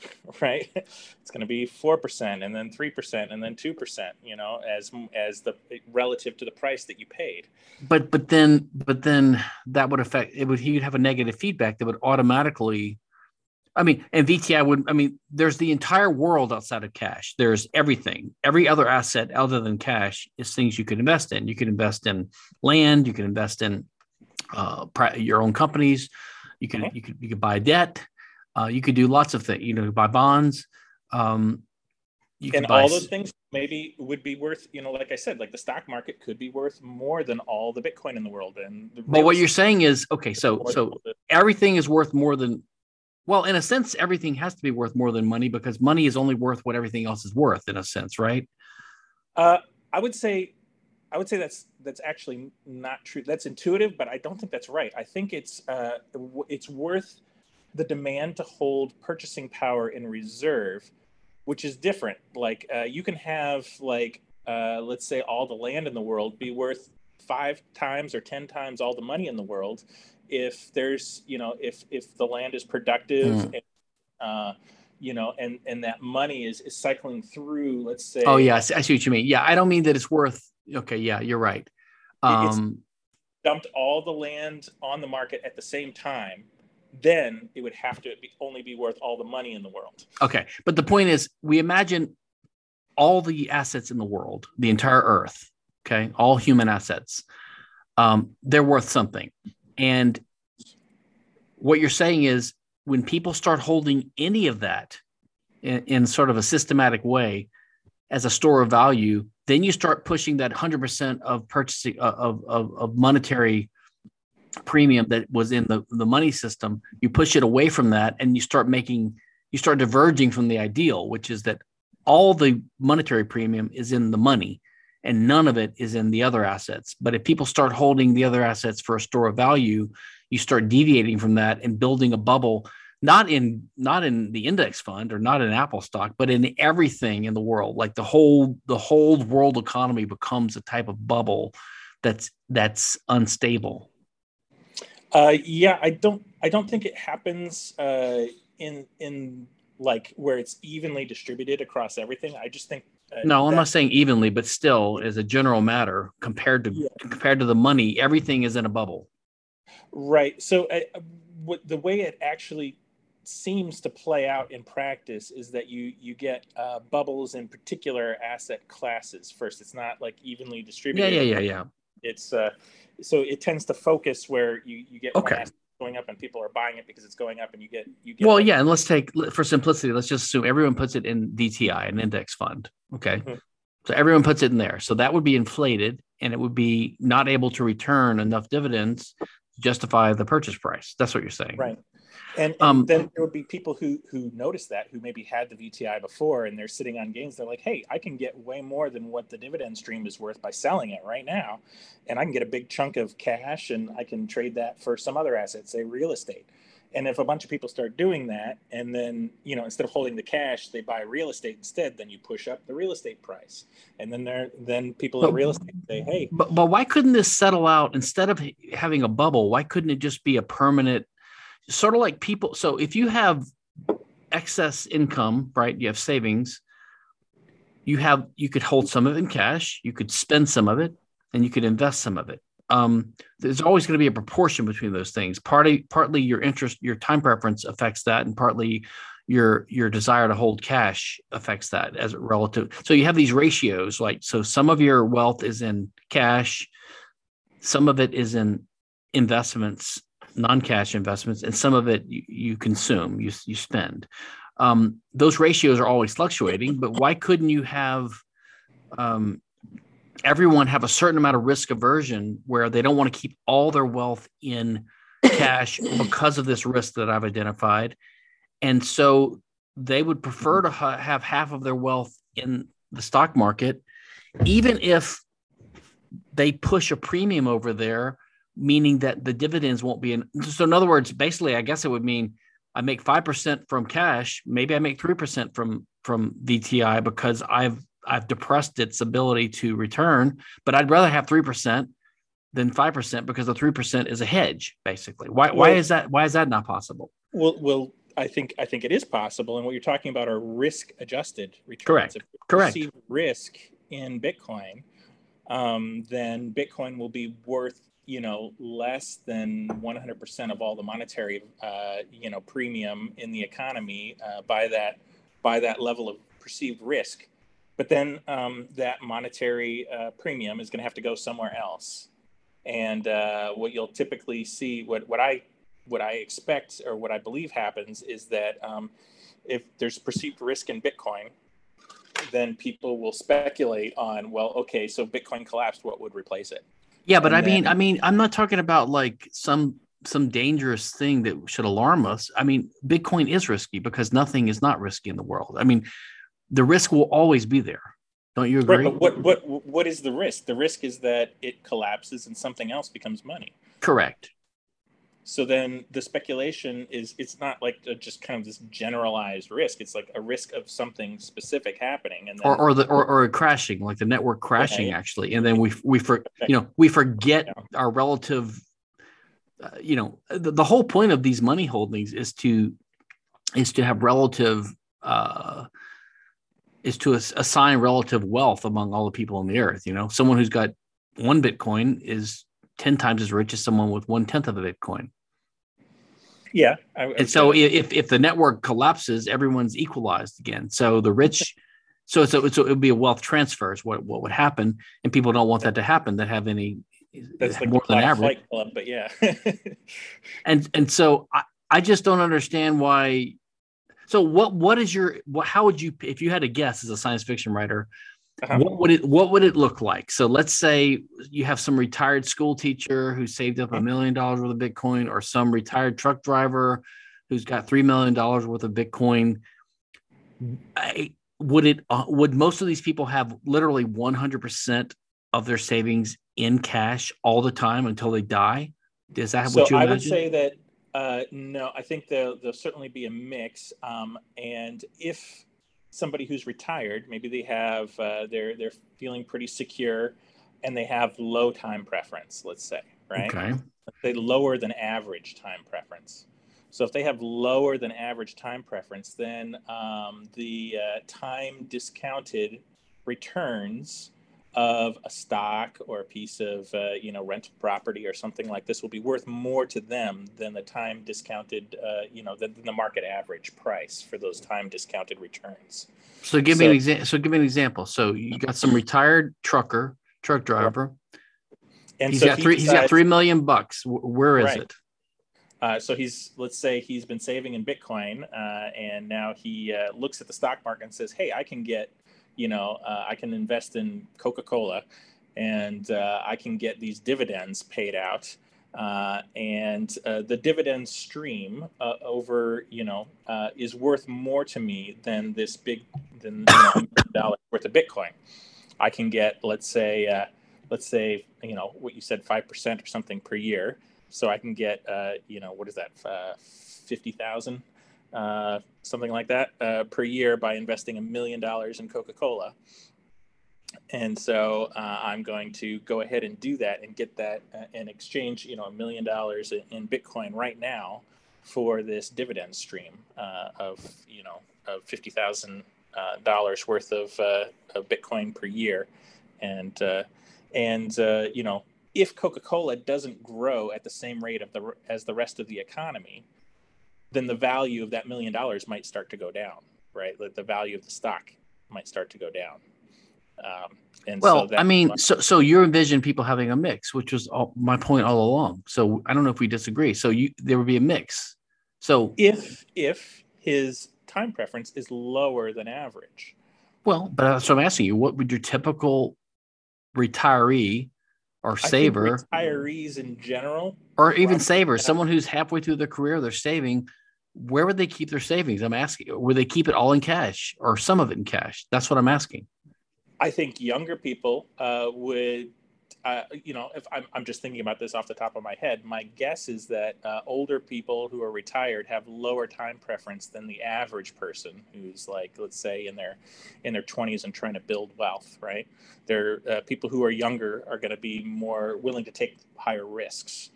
right it's going to be 4% and then 3% and then 2% you know as as the relative to the price that you paid but but then but then that would affect it would he'd have a negative feedback that would automatically I mean, and VTI would, I mean, there's the entire world outside of cash. There's everything. Every other asset other than cash is things you could invest in. You could invest in land. You can invest in uh, your own companies. You could, okay. you could, you could buy debt. Uh, you could do lots of things. You know, buy bonds. Um, you and all those things maybe would be worth, you know, like I said, like the stock market could be worth more than all the Bitcoin in the world. And the but what you're saying is, okay, so so everything is worth more than well, in a sense, everything has to be worth more than money because money is only worth what everything else is worth, in a sense, right? Uh, I would say, I would say that's that's actually not true. That's intuitive, but I don't think that's right. I think it's uh, it's worth the demand to hold purchasing power in reserve, which is different. Like uh, you can have like uh, let's say all the land in the world be worth five times or ten times all the money in the world, if there's you know if if the land is productive mm. and, uh, you know and and that money is is cycling through let's say oh yes i see what you mean yeah i don't mean that it's worth okay yeah you're right um dumped all the land on the market at the same time then it would have to be, only be worth all the money in the world. Okay but the point is we imagine all the assets in the world the entire earth okay all human assets um, they're worth something. And what you're saying is when people start holding any of that in, in, sort of a systematic way as a store of value, then you start pushing that 100% of purchasing of, of, of monetary premium that was in the, the money system. You push it away from that and you start making, you start diverging from the ideal, which is that all the monetary premium is in the money and none of it is in the other assets. But if people start holding the other assets for a store of value, you start deviating from that and building a bubble not in not in the index fund or not in apple stock but in everything in the world like the whole the whole world economy becomes a type of bubble that's that's unstable uh, yeah i don't i don't think it happens uh, in in like where it's evenly distributed across everything i just think uh, no, I'm not saying evenly, but still, as a general matter, compared to yeah. compared to the money, everything is in a bubble. Right. So, uh, what the way it actually seems to play out in practice is that you you get uh, bubbles in particular asset classes first. It's not like evenly distributed. Yeah, yeah, yeah, yeah. It's uh, so it tends to focus where you you get okay. going up and people are buying it because it's going up and you get you get well yeah and let's take for simplicity let's just assume everyone puts it in VTI an index fund okay? Mm-hmm. so everyone puts it in there. So that would be inflated and it would be not able to return enough dividends to justify the purchase price. That's what you're saying. Right and, and um, then there would be people who who notice that who maybe had the VTI before and they're sitting on gains. They're like, hey, I can get way more than what the dividend stream is worth by selling it right now, and I can get a big chunk of cash and I can trade that for some other asset, say real estate. And if a bunch of people start doing that, and then you know instead of holding the cash, they buy real estate instead, then you push up the real estate price, and then there then people but, in real estate say, hey, but but why couldn't this settle out instead of having a bubble? Why couldn't it just be a permanent, sort of like people? So if you have excess income, right? You have savings. You have you could hold some of it in cash. You could spend some of it, and you could invest some of it. Um, there's always going to be a proportion between those things. Partly, partly your interest, your time preference affects that, and partly your your desire to hold cash affects that as a relative. So you have these ratios. Like so, some of your wealth is in cash, some of it is in investments, non-cash investments, and some of it you, you consume, you you spend. Um, those ratios are always fluctuating, but why couldn't you have um, everyone have a certain amount of risk aversion where they don't want to keep all their wealth in cash because of this risk that I've identified. And so they would prefer to ha- have half of their wealth in the stock market, even if they push a premium over there, meaning that the dividends won't be in. So, in other words, basically, I guess it would mean I make 5% from cash, maybe I make 3% from from VTI because I've I've depressed its ability to return, but I'd rather have 3% than 5% because the 3% is a hedge basically. Why, well, why is that? Why is that not possible? Well, well, I think, I think it is possible. And what you're talking about are risk adjusted returns. Correct. If you Correct. See risk in Bitcoin, um, then Bitcoin will be worth you know less than 100% of all the monetary uh, you know premium in the economy uh, by that by that level of perceived risk but then um, that monetary uh, premium is going to have to go somewhere else. And uh, what you'll typically see, what, what I what I expect or what I believe happens is that um, if there's perceived risk in Bitcoin, then people will speculate on, well, okay, so Bitcoin collapsed, what would replace it? Yeah, but and I then, mean, I mean, I'm not talking about like some some dangerous thing that should alarm us. I mean, Bitcoin is risky because nothing is not risky in the world. I mean, the risk will always be there. Don't you agree? Right, but what what what is the risk? The risk is that it collapses and something else becomes money. Correct. So then the speculation is it's not like a, just kind of this generalized risk. It's like a risk of something specific happening, and then, or or the or, or crashing, like the network crashing actually, and then we we for you know we forget yeah. our relative. Uh, you know the, the whole point of these money holdings is to is to have relative uh, is to assign relative wealth among all the people on the earth. You know, someone who's got one Bitcoin is 10 times as rich as someone with one tenth of a Bitcoin. Yeah. I, and so if, if the network collapses, everyone's equalized again. So the rich, so, so, so it would be a wealth transfer is what, what would happen. And people don't want that to happen that have any that's like more than average. Club, but yeah. and, and so I, I just don't understand why so what what is your what, how would you if you had a guess as a science fiction writer? Uh-huh. What would it what would it look like? So let's say you have some retired school teacher who saved up a million dollars worth of Bitcoin, or some retired truck driver who's got three million dollars worth of Bitcoin. I, would it uh, would most of these people have literally 100% of their savings in cash all the time until they die is that so what you imagine? i would say that uh, no, I think there'll, there'll certainly be a mix. Um, and if somebody who's retired, maybe they have uh, they're they're feeling pretty secure, and they have low time preference. Let's say, right? Okay. They lower than average time preference. So if they have lower than average time preference, then um, the uh, time discounted returns of a stock or a piece of uh, you know rental property or something like this will be worth more to them than the time discounted uh, you know than, the market average price for those time discounted returns. So give so, me an example. So give me an example. So you got some retired trucker, truck driver. And he's so got three. He decides, he's got three million bucks. Where is right. it? Uh, so he's let's say he's been saving in Bitcoin, uh, and now he uh, looks at the stock market and says, "Hey, I can get you know, uh, I can invest in Coca Cola and uh, I can get these dividends paid out. Uh, and uh, the dividend stream uh, over, you know, uh, is worth more to me than this big, than you know, dollars worth of Bitcoin. I can get, let's say, let's say, you know, what you said, five percent or something per year. so I can get uh, you know what is that uh, fifty thousand uh, something like that uh, per year by investing a million dollars in Coca Cola. And so uh, I'm going to go ahead and do that and get that uh, and exchange, you know, a million dollars in Bitcoin right now for this dividend stream uh, of, you know, of fifty thousand uh, dollars worth of, of Bitcoin per year, and and you know, if Coca-Cola doesn't grow at the same rate of the as the rest of the economy, then the value of that million dollars might start to go down, right? The value of the stock might start to go down. Um, and well, so I mean, so so you envision people having a mix, which was all, my point all along. So I don't know if we disagree. So you there would be a mix. So if if his time preference is lower than average. Well, but that's what I'm asking you. What would your typical retiree or saver retirees in general or even saver someone who's halfway through their career they're saving where would they keep their savings i'm asking would they keep it all in cash or some of it in cash that's what i'm asking i think younger people uh, would uh, you know, if I'm, I'm just thinking about this off the top of my head, my guess is that uh, older people who are retired have lower time preference than the average person who's like, let's say, in their in their 20s and trying to build wealth. Right? They're uh, people who are younger are going to be more willing to take higher risks.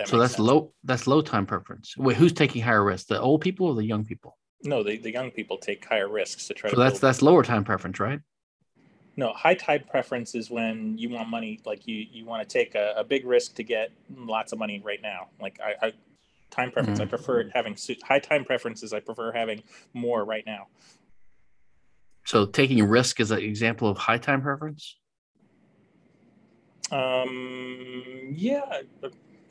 That so that's sense. low. That's low time preference. Wait, who's taking higher risks? The old people or the young people? No, the, the young people take higher risks to try. So that's that's lower time preference, right? no high time preference is when you want money like you you want to take a, a big risk to get lots of money right now like i, I time preference mm-hmm. i prefer having high time preferences i prefer having more right now so taking risk is an example of high time preference um yeah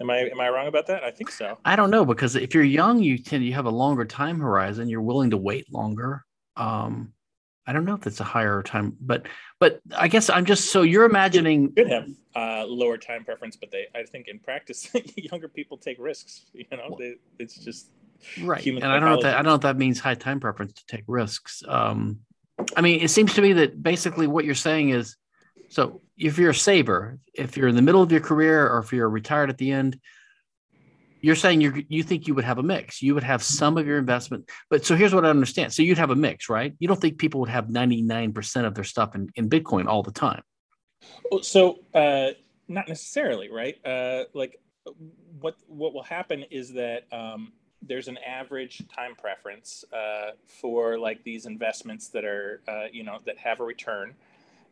am i am i wrong about that i think so i don't know because if you're young you tend you have a longer time horizon you're willing to wait longer um I don't know if it's a higher time, but but I guess I'm just so you're imagining could have uh, lower time preference, but they I think in practice younger people take risks. You know, they, it's just right. and I don't know if that I don't know if that means high time preference to take risks. Um, I mean, it seems to me that basically what you're saying is, so if you're a saver, if you're in the middle of your career or if you're retired at the end, you're saying you you think you would have a mix. You would have some of your investment, but so here's what I understand. So you'd have a mix, right? You don't think people would have 99% of their stuff in, in Bitcoin all the time. So uh, not necessarily, right? Uh, like what what will happen is that um, there's an average time preference uh, for like these investments that are uh, you know that have a return,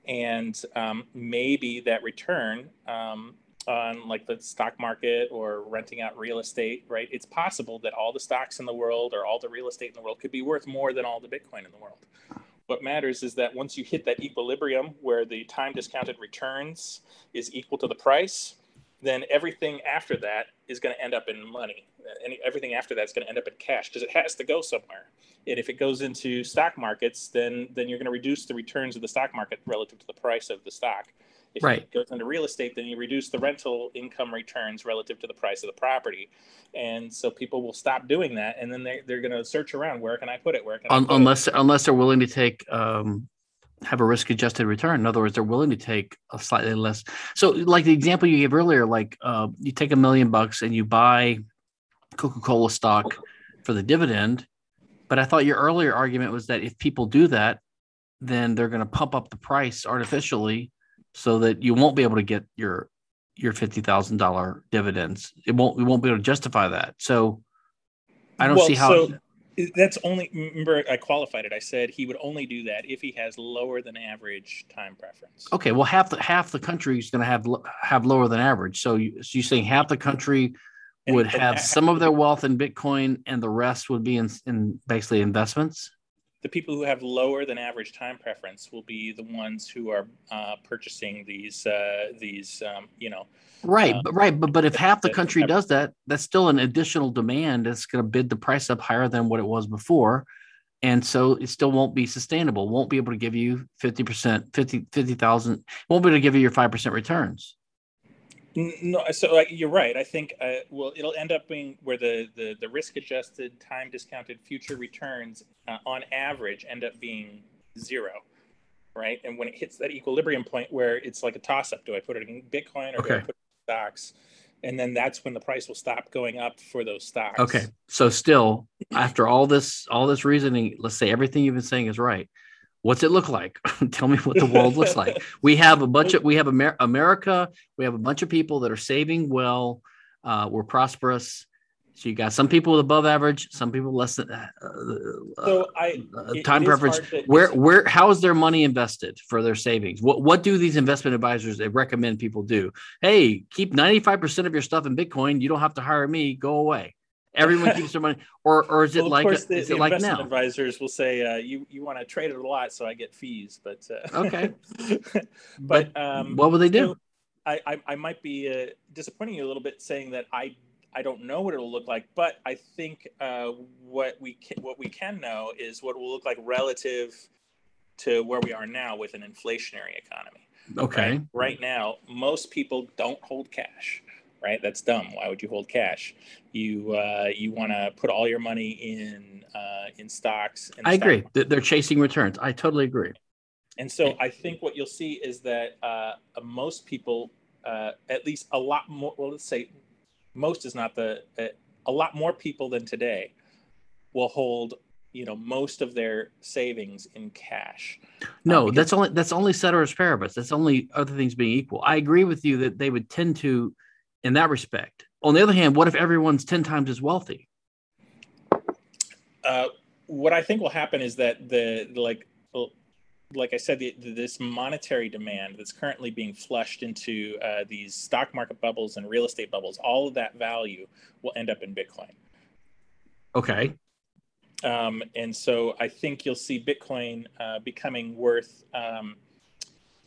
and um, maybe that return um, on like the stock market or renting out real estate, right? It's possible that all the stocks in the world or all the real estate in the world could be worth more than all the Bitcoin in the world. What matters is that once you hit that equilibrium where the time discounted returns is equal to the price, then everything after that is going to end up in money. Any, everything after that is going to end up in cash because it has to go somewhere. And if it goes into stock markets, then then you're going to reduce the returns of the stock market relative to the price of the stock. If right. it goes into real estate, then you reduce the rental income returns relative to the price of the property. And so people will stop doing that. And then they, they're going to search around where can I put it? Where can Un- unless, it? unless they're willing to take, um, have a risk adjusted return. In other words, they're willing to take a slightly less. So, like the example you gave earlier, like uh, you take a million bucks and you buy Coca Cola stock for the dividend. But I thought your earlier argument was that if people do that, then they're going to pump up the price artificially so that you won't be able to get your your fifty thousand dollar dividends. It won't we won't be able to justify that. So I don't well, see how. So that's only remember I qualified it. I said he would only do that if he has lower than average time preference. Okay, well half the half the country is going to have have lower than average. So you so you're saying half the country would have some of their wealth in Bitcoin and the rest would be in, in basically investments the people who have lower than average time preference will be the ones who are uh, purchasing these uh, these um, you know right uh, but right but but if half the country does that that's still an additional demand that's going to bid the price up higher than what it was before and so it still won't be sustainable won't be able to give you 50% 50 50000 won't be able to give you your 5% returns no, so like, you're right. I think uh, well, it'll end up being where the the, the risk adjusted, time discounted future returns uh, on average end up being zero, right? And when it hits that equilibrium point where it's like a toss up, do I put it in Bitcoin or okay. do I put in stocks and then that's when the price will stop going up for those stocks. Okay. So still after all this all this reasoning, let's say everything you've been saying is right. What's it look like? Tell me what the world looks like. We have a bunch of we have Amer- America, we have a bunch of people that are saving well, uh, we're prosperous. So you got some people with above average, some people less than. Uh, so I uh, time preference. Where where how is their money invested for their savings? What what do these investment advisors they recommend people do? Hey, keep ninety five percent of your stuff in Bitcoin. You don't have to hire me. Go away. Everyone keeps their money, or or is it well, like course, the, is the it like now? Advisors will say uh, you you want to trade it a lot, so I get fees. But uh, okay, but, but um, what will they do? I, I, I might be uh, disappointing you a little bit saying that I I don't know what it'll look like, but I think uh, what we can, what we can know is what it will look like relative to where we are now with an inflationary economy. Okay. Right, right now, most people don't hold cash. Right, that's dumb. Why would you hold cash? You uh, you want to put all your money in uh, in stocks. I stock agree. Market. They're chasing returns. I totally agree. And so I think what you'll see is that uh, most people, uh, at least a lot more, well, let's say most is not the uh, a lot more people than today will hold you know most of their savings in cash no um, that's only that's only ceteris paribus that's only other things being equal i agree with you that they would tend to in that respect on the other hand what if everyone's 10 times as wealthy uh, what i think will happen is that the like like I said, the, this monetary demand that's currently being flushed into uh, these stock market bubbles and real estate bubbles, all of that value will end up in Bitcoin. Okay. Um, and so I think you'll see Bitcoin uh, becoming worth um,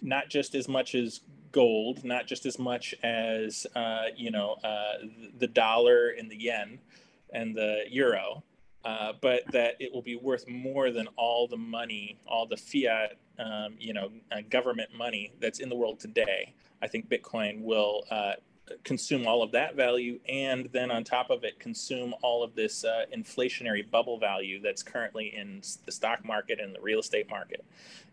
not just as much as gold, not just as much as uh, you know uh, the dollar and the yen and the euro, uh, but that it will be worth more than all the money, all the fiat, um, you know, uh, government money that's in the world today. I think Bitcoin will uh, consume all of that value, and then on top of it, consume all of this uh, inflationary bubble value that's currently in the stock market and the real estate market,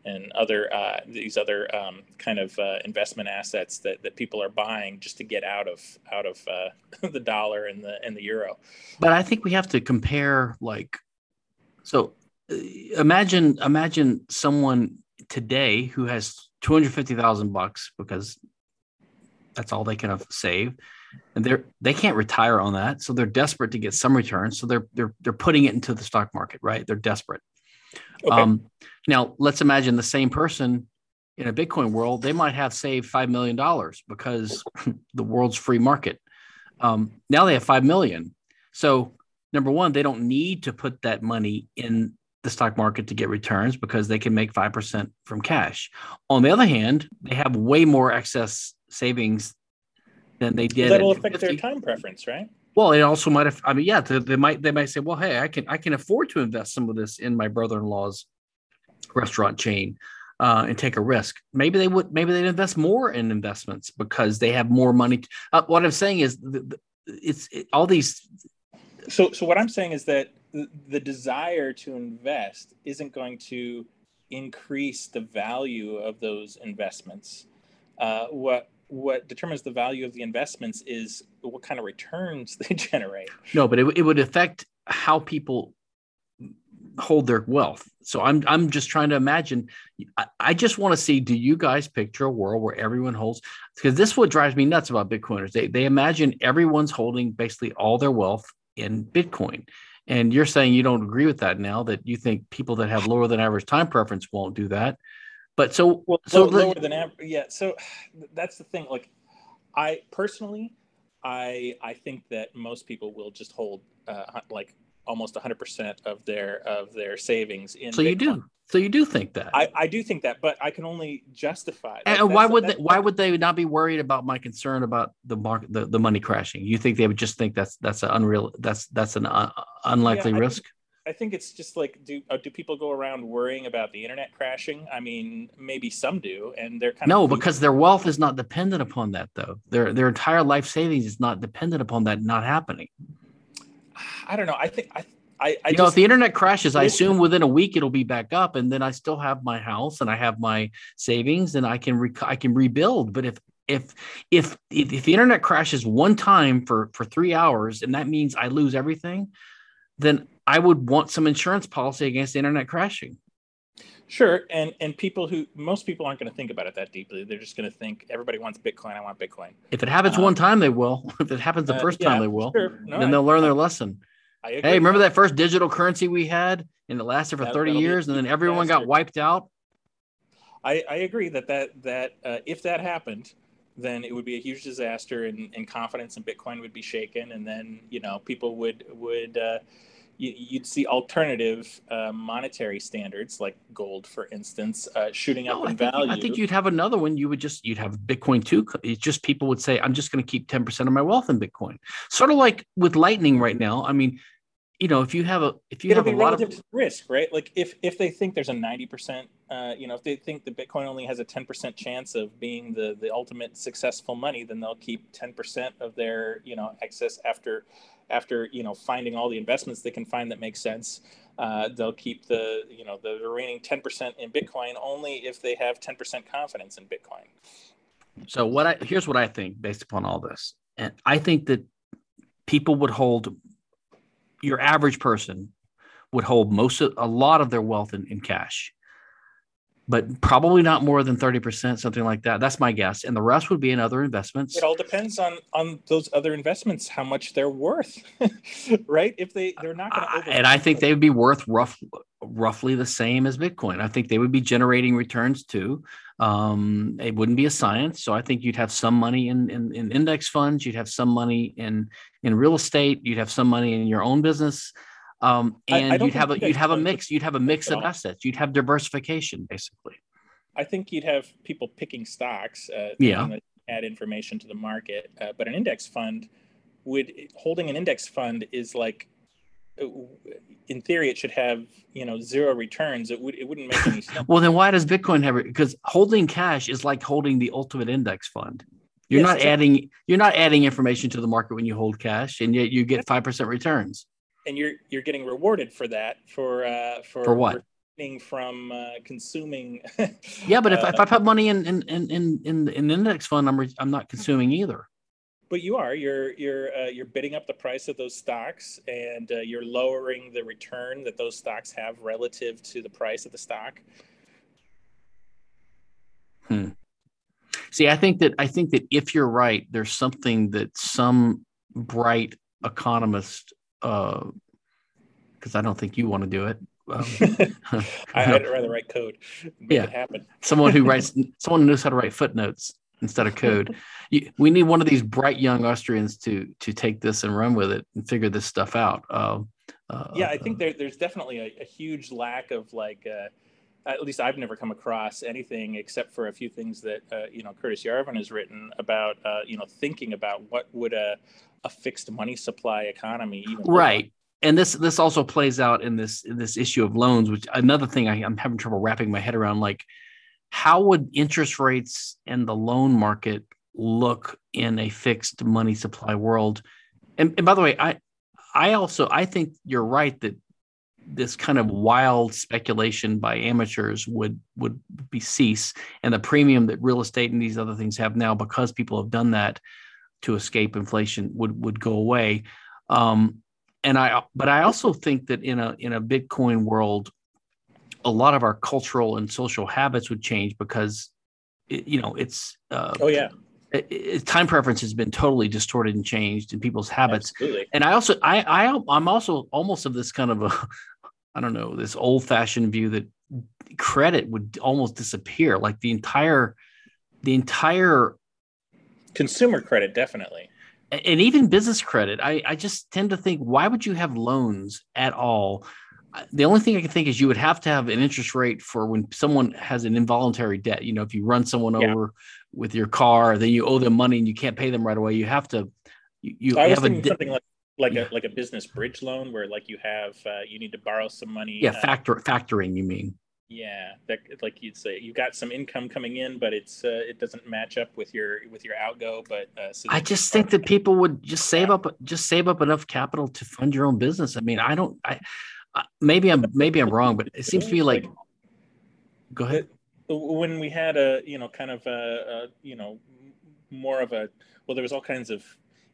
and other uh, these other um, kind of uh, investment assets that, that people are buying just to get out of out of uh, the dollar and the and the euro. But I think we have to compare like so. Uh, imagine imagine someone today who has two hundred fifty thousand bucks because that's all they can save, and they're they can't retire on that, so they're desperate to get some return. So they're they're they're putting it into the stock market, right? They're desperate. Okay. Um, now let's imagine the same person in a Bitcoin world, they might have saved five million dollars because the world's free market. Um, now they have five million. So number one, they don't need to put that money in the stock market to get returns because they can make 5% from cash. On the other hand, they have way more excess savings than they did. That'll affect 50. their time preference, right? Well, it also might have. I mean, yeah, they, they might they might say, well, hey, I can I can afford to invest some of this in my brother-in-law's restaurant chain. Uh, and take a risk. Maybe they would. Maybe they'd invest more in investments because they have more money. Uh, what I'm saying is, the, the, it's it, all these. So, so what I'm saying is that the, the desire to invest isn't going to increase the value of those investments. Uh, what what determines the value of the investments is what kind of returns they generate. No, but it, it would affect how people hold their wealth. So I'm I'm just trying to imagine. I, I just want to see. Do you guys picture a world where everyone holds? Because this is what drives me nuts about Bitcoiners. They they imagine everyone's holding basically all their wealth in Bitcoin. And you're saying you don't agree with that now. That you think people that have lower than average time preference won't do that. But so, well, so lower than average. Yeah. So that's the thing. Like, I personally, I I think that most people will just hold uh, like almost 100% of their of their savings in. So Bitcoin. you do. So you do think that? I, I do think that, but I can only justify. That. And why would they, why would they not be worried about my concern about the market, the, the money crashing? You think they would just think that's that's an unreal that's that's an un, unlikely yeah, risk? I think it's just like do uh, do people go around worrying about the internet crashing? I mean, maybe some do, and they're kind no, of no because their wealth is not dependent upon that, though. Their their entire life savings is not dependent upon that not happening. I don't know. I think I. I, I you just, know, if the internet crashes, I assume within a week it'll be back up, and then I still have my house and I have my savings, and I can re- I can rebuild. But if if if if the internet crashes one time for for three hours and that means I lose everything, then I would want some insurance policy against the internet crashing. Sure, and and people who most people aren't going to think about it that deeply. They're just going to think everybody wants Bitcoin. I want Bitcoin. If it happens um, one time, they will. If it happens the uh, first yeah, time, they will. Sure. No, then they'll learn their lesson. Hey, remember that first digital currency we had, and it lasted for that, thirty years, and then everyone got wiped out. I, I agree that that that uh, if that happened, then it would be a huge disaster, and, and confidence in Bitcoin would be shaken, and then you know people would would uh, you, would see alternative uh, monetary standards like gold, for instance, uh, shooting up no, in I think, value. I think you'd have another one. You would just you'd have Bitcoin too. It's just people would say, "I'm just going to keep 10 percent of my wealth in Bitcoin." Sort of like with Lightning right now. I mean, you know, if you have a if you It'll have a lot of risk, right? Like if if they think there's a 90 percent, uh, you know, if they think the Bitcoin only has a 10 percent chance of being the the ultimate successful money, then they'll keep 10 percent of their you know excess after after you know finding all the investments they can find that make sense uh, they'll keep the you know the remaining 10% in bitcoin only if they have 10% confidence in bitcoin. So what i here's what i think based upon all this. And i think that people would hold your average person would hold most of a lot of their wealth in, in cash but probably not more than 30%, something like that. That's my guess. And the rest would be in other investments. It all depends on on those other investments, how much they're worth, right? If they they're not going to And I think they would be worth rough roughly the same as Bitcoin. I think they would be generating returns too. Um, it wouldn't be a science. So I think you'd have some money in, in, in index funds, you'd have some money in in real estate, you'd have some money in your own business. Um, and I, I you'd have a you'd have a mix. You'd have a mix of assets. You'd have diversification, basically. I think you'd have people picking stocks. Uh, yeah. Add information to the market, uh, but an index fund would holding an index fund is like uh, in theory it should have you know zero returns it would it wouldn't make any sense well then why does bitcoin have it because holding cash is like holding the ultimate index fund you're yes, not adding you're not adding information to the market when you hold cash and yet you get 5% returns and you're you're getting rewarded for that for uh, for for what from uh, consuming. yeah, but if, uh, if I put money in in in in in an index fund, I'm re- I'm not consuming either. But you are you're you're uh, you're bidding up the price of those stocks, and uh, you're lowering the return that those stocks have relative to the price of the stock. Hmm. See, I think that I think that if you're right, there's something that some bright economist because uh, I don't think you want to do it. Um, I, would rather write code. yeah, it happen. someone who writes, someone who knows how to write footnotes instead of code. You, we need one of these bright young Austrians to to take this and run with it and figure this stuff out. Uh, uh, yeah, I think there, there's definitely a, a, huge lack of like. Uh, at least I've never come across anything except for a few things that uh, you know Curtis Yarvin has written about uh, you know thinking about what would a a fixed money supply economy right. and this this also plays out in this in this issue of loans which another thing I, i'm having trouble wrapping my head around like how would interest rates and the loan market look in a fixed money supply world? And, and by the way i i also i think you're right that this kind of wild speculation by amateurs would would be cease and the premium that real estate and these other things have now because people have done that to escape inflation would would go away. Um, and I, but I also think that in a in a Bitcoin world, a lot of our cultural and social habits would change because, it, you know, it's uh, oh yeah, it, it, time preference has been totally distorted and changed in people's habits. Absolutely. And I also I I I'm also almost of this kind of a I don't know this old fashioned view that credit would almost disappear, like the entire the entire consumer credit definitely. And even business credit. I, I just tend to think why would you have loans at all? The only thing i can think is you would have to have an interest rate for when someone has an involuntary debt. You know if you run someone yeah. over with your car then you owe them money and you can't pay them right away you have to you, you so have a something like like yeah. a like a business bridge loan where like you have uh, you need to borrow some money yeah uh, factor factoring you mean yeah, that like you'd say, you've got some income coming in, but it's uh, it doesn't match up with your with your outgo. But uh, so I just think that people would just save up just save up enough capital to fund your own business. I mean, I don't. I maybe I'm maybe I'm wrong, but it seems to be like. Go ahead. When we had a you know kind of a, a you know more of a well, there was all kinds of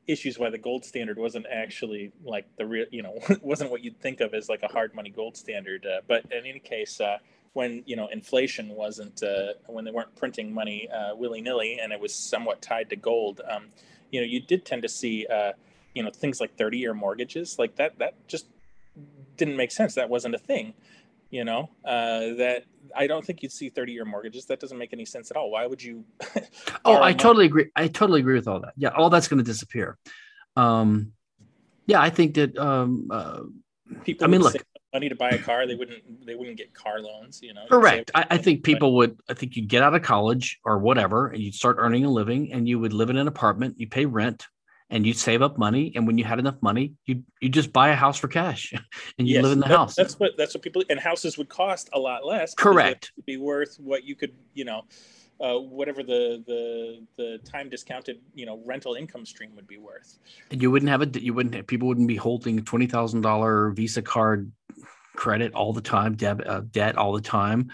issues why the gold standard wasn't actually like the real, you know, wasn't what you'd think of as like a hard money gold standard. Uh, but in any case, uh, when you know inflation wasn't uh, when they weren't printing money uh, willy nilly and it was somewhat tied to gold, um, you know, you did tend to see uh, you know things like 30 year mortgages like that that just didn't make sense. That wasn't a thing. You know uh, that I don't think you'd see 30 year mortgages. That doesn't make any sense at all. Why would you? oh, I totally agree. I totally agree with all that. Yeah, all that's going to disappear. Um, yeah, I think that. Um, uh, People. I mean, look. Money to buy a car, they wouldn't. They wouldn't get car loans. You know. Correct. I, I, think people would. I think you'd get out of college or whatever, and you'd start earning a living, and you would live in an apartment. You pay rent, and you save up money and when you had enough money you you just buy a house for cash and you yes, live in the that, house. that's what that's what people and houses would cost a lot less correct. be worth what you could you know uh, whatever the the the time discounted you know rental income stream would be worth. And you wouldn't have a you wouldn't have, people wouldn't be holding $20000 visa card credit all the time debt uh, debt all the time.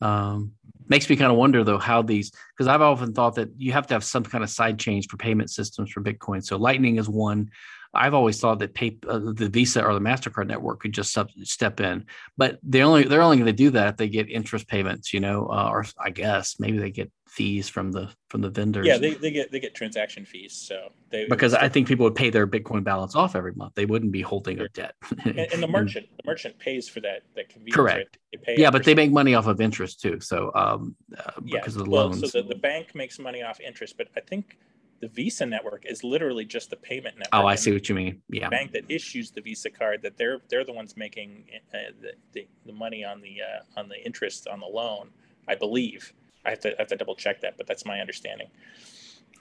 Um, makes me kind of wonder though how these because I've often thought that you have to have some kind of side chains for payment systems for Bitcoin. So Lightning is one. I've always thought that pay, uh, the Visa or the Mastercard network could just sub, step in, but they only they're only going to do that if they get interest payments, you know, uh, or I guess maybe they get fees from the from the vendors. Yeah, they, they get they get transaction fees. So they because I think people would pay their Bitcoin balance off every month. They wouldn't be holding sure. a debt. and, and, the merchant the merchant pays for that that convenience. Correct. Right? yeah, but they make money off of interest too. So um, uh, because yeah. of the well, loans. So the, the bank makes money off interest, but I think the Visa network is literally just the payment network. Oh, I see what you mean. Yeah. The bank that issues the Visa card that they're they're the ones making uh, the, the, the money on the uh, on the interest on the loan. I believe. I have to I have to double check that, but that's my understanding.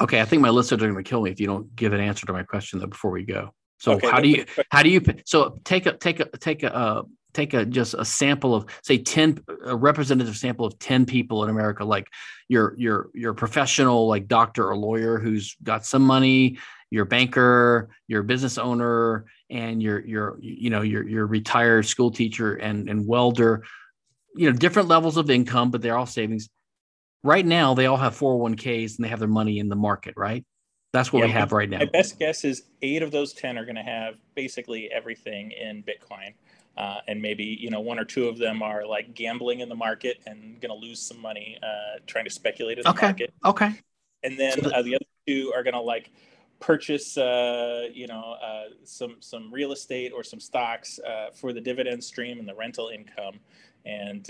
Okay, I think my listeners are going to kill me if you don't give an answer to my question though before we go. So okay, how do you how do you so take a take a take a uh, take a just a sample of say 10 a representative sample of 10 people in america like your your your professional like doctor or lawyer who's got some money your banker your business owner and your your you know your your retired school teacher and and welder you know different levels of income but they're all savings. Right now they all have 401ks and they have their money in the market right? That's what yeah, we have right now. my best guess is eight of those 10 are going to have basically everything in bitcoin uh, and maybe you know one or two of them are like gambling in the market and going to lose some money uh, trying to speculate in the okay. market. Okay. And then uh, the other two are going to like purchase uh, you know uh, some some real estate or some stocks uh, for the dividend stream and the rental income. And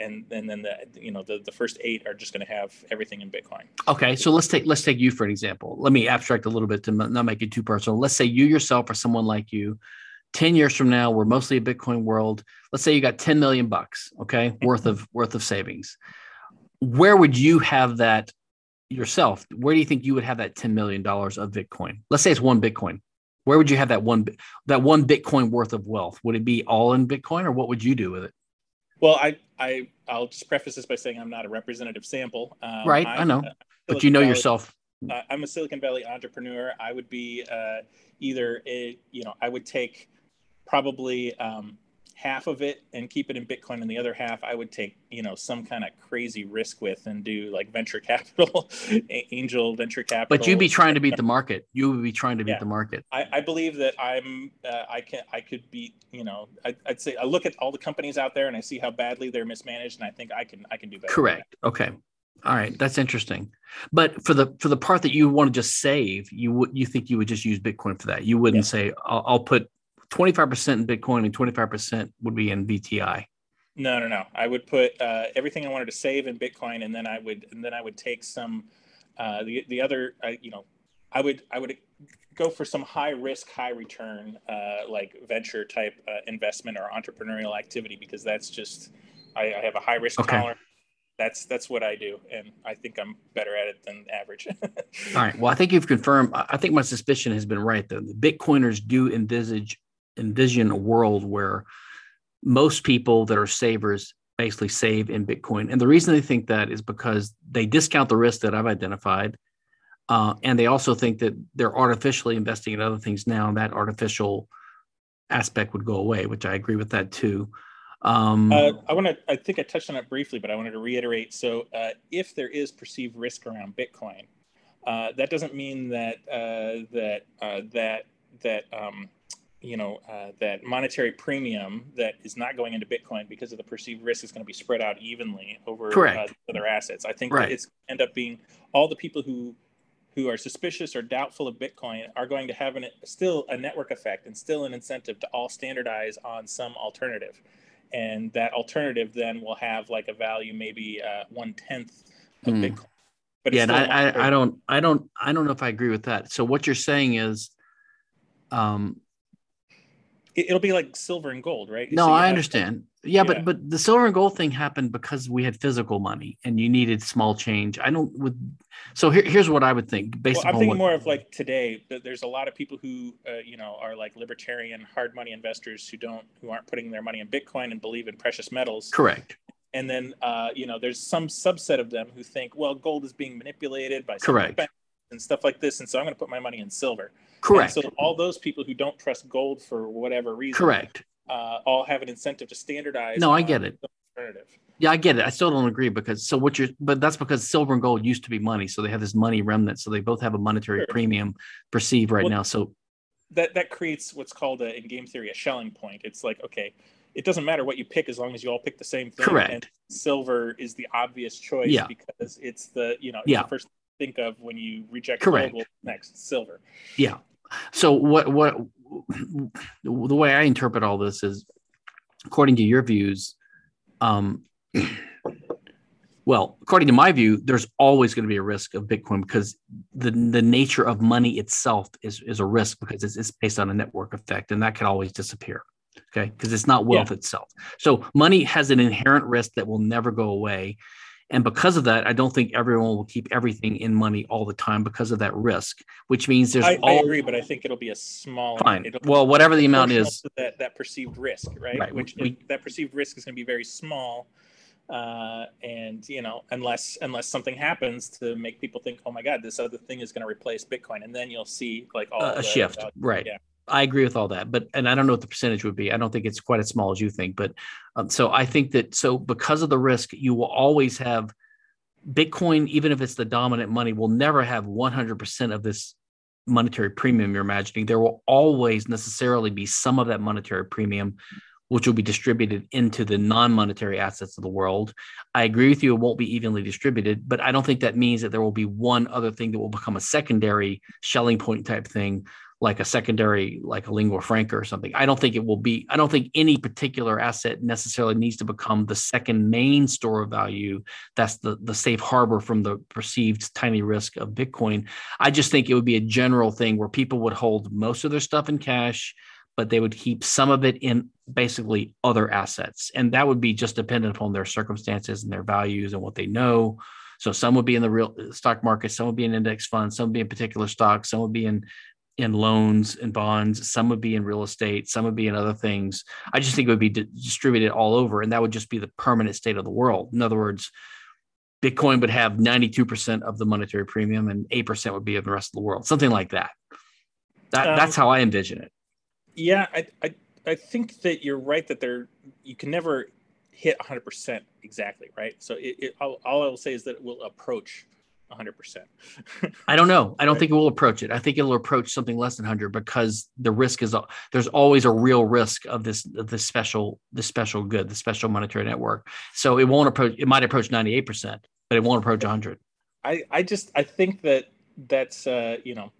and and then the you know the, the first eight are just going to have everything in Bitcoin. Okay, so let's take let's take you for an example. Let me abstract a little bit to not make it too personal. Let's say you yourself or someone like you 10 years from now we're mostly a bitcoin world. Let's say you got 10 million bucks okay worth of worth of savings. Where would you have that yourself? Where do you think you would have that 10 million dollars of bitcoin? Let's say it's one bitcoin. Where would you have that one that one bitcoin worth of wealth? Would it be all in bitcoin or what would you do with it? Well i i i'll just preface this by saying i'm not a representative sample. Um, right i know but you know Valley, yourself. uh, i'm a silicon valley entrepreneur. I would be uh, either a you know i would take probably um, half of it and keep it in Bitcoin, and the other half I would take, you know, some kind of crazy risk with and do like venture capital, angel venture capital. But you'd be trying to beat the market. You would be trying to beat yeah. the market. I, I, believe that I'm, uh, I can, I could beat, you know, I, would say I look at all the companies out there and I see how badly they're mismanaged, and I think I can, I can do better. Correct. Okay. All right, that's interesting. But for the for the part that you want to just save, you would you think you would just use Bitcoin for that? You wouldn't yeah. say I'll, I'll put 25% in Bitcoin and 25% would be in VTI. No, no, no. I would put uh, everything I wanted to save in Bitcoin, and then I would, and then I would take some, uh, the the other, uh, you know, I would I would go for some high risk, high return, uh, like venture type uh, investment or entrepreneurial activity because that's just I, I have a high risk okay. tolerance. That's that's what I do, and I think I'm better at it than average. All right. Well, I think you've confirmed. I think my suspicion has been right. Though the Bitcoiners do envisage envision a world where most people that are savers basically save in Bitcoin. And the reason they think that is because they discount the risk that I've identified. Uh, and they also think that they're artificially investing in other things now, and that artificial aspect would go away, which I agree with that too. Um, uh, I want to, I think I touched on it briefly, but I wanted to reiterate. So, uh, if there is perceived risk around Bitcoin, Uh, that doesn't mean that uh, that uh, that that um, you know uh, that monetary premium that is not going into Bitcoin because of the perceived risk is going to be spread out evenly over Correct. other assets. I think Right. it's end up being all the people who who are suspicious or doubtful of Bitcoin are going to have an, still a network effect and still an incentive to all standardize on some alternative. And that alternative then will have like a value maybe uh, one tenth of Hmm. Bitcoin. But yeah, it's and still I. I, I don't, I don't, I don't know if I agree with that. So what you're saying is, um, it'll be like silver and gold, right? no, So I understand. Yeah, Yeah. but but the silver and gold thing happened because we had physical money and you needed small change. I don't would. So here, here's what I would think based Well, I'm thinking what, more of like today. that There's a lot of people who, uh, you know, are like libertarian hard money investors who don't, who aren't putting their money in Bitcoin and believe in precious metals. correct, And then, uh, you know, there's some subset of them who think, well, gold is being manipulated by central Correct. banks and stuff like this, and so I'm going to put my money in silver. Correct, And so all those people who don't trust gold for whatever reason, correct. uh, all have an incentive to standardize. No, I get it. Alternative. Yeah, I get it. I still don't agree because so what you're, but that's because silver and gold used to be money, so they have this money remnant, so they both have a monetary Sure. premium perceived right Well- now. So that that creates what's called a, in game theory a Schelling point. It's like okay, it doesn't matter what you pick as long as you all pick the same thing. Correct. And silver is the obvious choice Yeah. because it's the you know Yeah. the first thing think of when you reject Correct. gold. Next silver. Yeah. So what what the way I interpret all this is, according to your views, um, well, according to my view, there's always going to be a risk of Bitcoin because the the nature of money itself is is a risk because it's, it's based on a network effect, and that can always disappear. Okay, because it's not wealth itself. So money has an inherent risk that will never go away. And because of that, I don't think everyone will keep everything in money all the time because of that risk, which means there's I, I agree, but I think it'll be a small. Fine. It'll Well, whatever the amount is, that that perceived risk, right? Right, Which we- that perceived risk is going to be very small, uh, and you know, unless unless something happens to make people think, oh my God, this other thing is going to replace Bitcoin, and then you'll see like all a, the, shift, uh, right? yeah. I agree with all that, but and I don't know what the percentage would be. I don't think it's quite as small as you think, but um, so I think that so because of the risk, you will always have Bitcoin, even if it's the dominant money, will never have 100% of this monetary premium you're imagining. There will always necessarily be some of that monetary premium, which will be distributed into the non monetary assets of the world. I agree with you, it won't be evenly distributed, but I don't think that means that there will be one other thing that will become a secondary Schelling point type thing like a secondary, like a lingua franca or something. I don't think it will be, I don't think any particular asset necessarily needs to become the second main store of value. That's the, the safe harbor from the perceived tiny risk of Bitcoin. I just think it would be a general thing where people would hold most of their stuff in cash, but they would keep some of it in basically other assets. And that would be just dependent upon their circumstances and their values and what they know. So some would be in the real uh, stock market, some would be in index funds, some would be in particular stocks, some would be in in loans and bonds. Some would be in real estate. Some would be in other things. I just think it would be di- distributed all over, and that would just be the permanent state of the world. In other words, Bitcoin would have 92% of the monetary premium, and 8% would be of the rest of the world. Something like that. That Um, that's how I envision it. Yeah, I, I I think that you're right that there you can never hit 100% exactly, right? So it, it all, all I will say is that it will approach 100%. I don't know. I don't Right. think it will approach it. I think it'll approach something less than 100 because the risk is there's always a real risk of this this special the special good, the special monetary network. So it won't approach. It might approach 98 percent, but it won't approach 100. I I just I think that that's uh, you know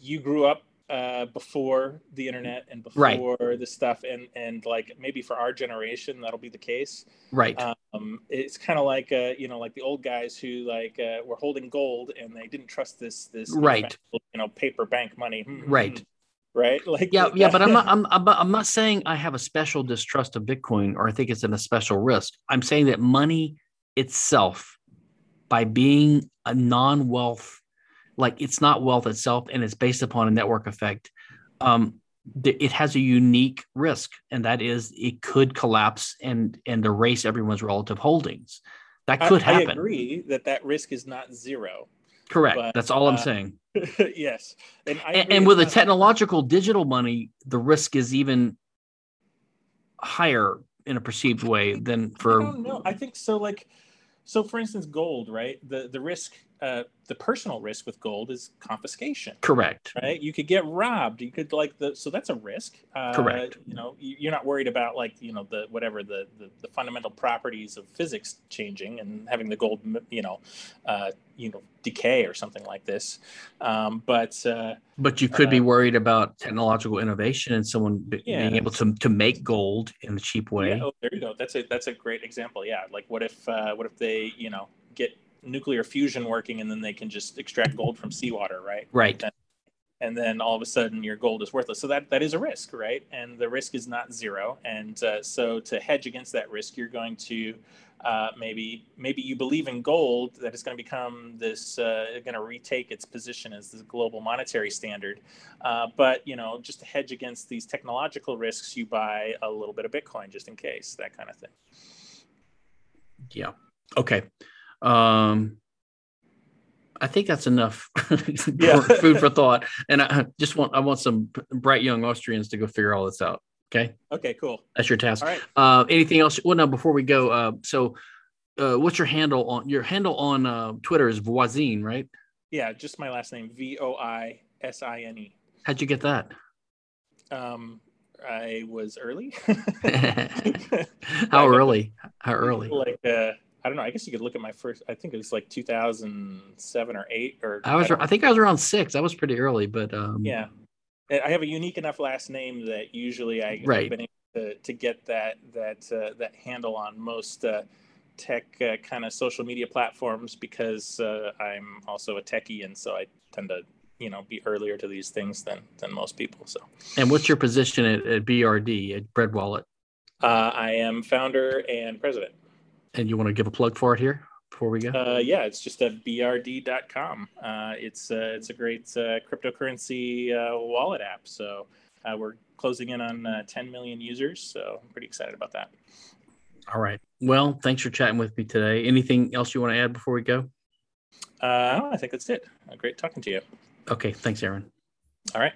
you grew up uh, before the internet and before Right. the stuff and and like maybe for our generation that'll be the case. Right. Um, it's kind of like uh, you know like the old guys who like uh, were holding gold and they didn't trust this this Right. you know paper bank money Hmm, hmm, Right. hmm. right like yeah, yeah, but I'm not, I'm, I'm I'm not saying I have a special distrust of Bitcoin or I think it's in a special risk. I'm saying that money itself, by being a non-wealth, like it's not wealth itself, and it's based upon a network effect. Um, th- it has a unique risk, and that is it could collapse and and erase everyone's relative holdings. That could I, happen. agree that that risk is not zero Correct. but, That's all I'm uh, saying. yes and, I and, and with a not- technological digital money, the risk is even higher in a perceived way than for don't. I think so. Like, so for instance, gold, right? The the risk uh, the personal risk with gold is confiscation. Correct. Right. You could get robbed. You could like the so that's a risk. Uh, Correct. You know, you're not worried about like you know the whatever the the, the fundamental properties of physics changing and having the gold you know uh, you know decay or something like this. Um, but uh, but you could be uh, worried about technological innovation and someone yeah. being able to to make gold in a cheap way. Yeah. Oh, there you go. That's a that's a great example. Yeah. Like what if uh, what if they you know get nuclear fusion working and then they can just extract gold from seawater, right? Right. And, and then all of a sudden your gold is worthless. So that that is a risk, right? And the risk is not zero. And uh, so to hedge against that risk, you're going to uh, maybe maybe you believe in gold that it's going to become this uh, going to retake its position as the global monetary standard. Uh, but you know, just to hedge against these technological risks, you buy a little bit of Bitcoin just in case, that kind of thing. Yeah. Okay. Um, I think that's enough yeah. food for thought. And I just want I want some bright young Austrians to go figure all this out. Okay. Okay. Cool. That's your task. All right. Uh, anything else? Well, now before we go, uh, so uh, what's your handle on your handle on uh, Twitter is Voisine, right? Yeah, just my last name V O I S I N E. How'd you get that? Um, I was early. How early? How early? Like uh, I don't know. I guess you could look at my first. I think it was like 2007 or eight or. I was. I, I think I was around six. I was pretty early, but um, yeah, I have a unique enough last name that usually I right. been able to, to get that that uh, that handle on most uh, tech uh, kind of social media platforms because uh, I'm also a techie, and so I tend to you know be earlier to these things than than most people. So. And what's your position at, at BRD at Bread Wallet? Uh, I am founder and president. And you want to give a plug for it here before we go? Uh, yeah, it's just at brd.com. Uh, it's uh, it's a great uh, cryptocurrency uh, wallet app. So uh, we're closing in on 10 million users. So I'm pretty excited about that. All right. Well, thanks for chatting with me today. Anything else you want to add before we go? I think that's it. great talking to you. Okay. Thanks, Aaron. All right.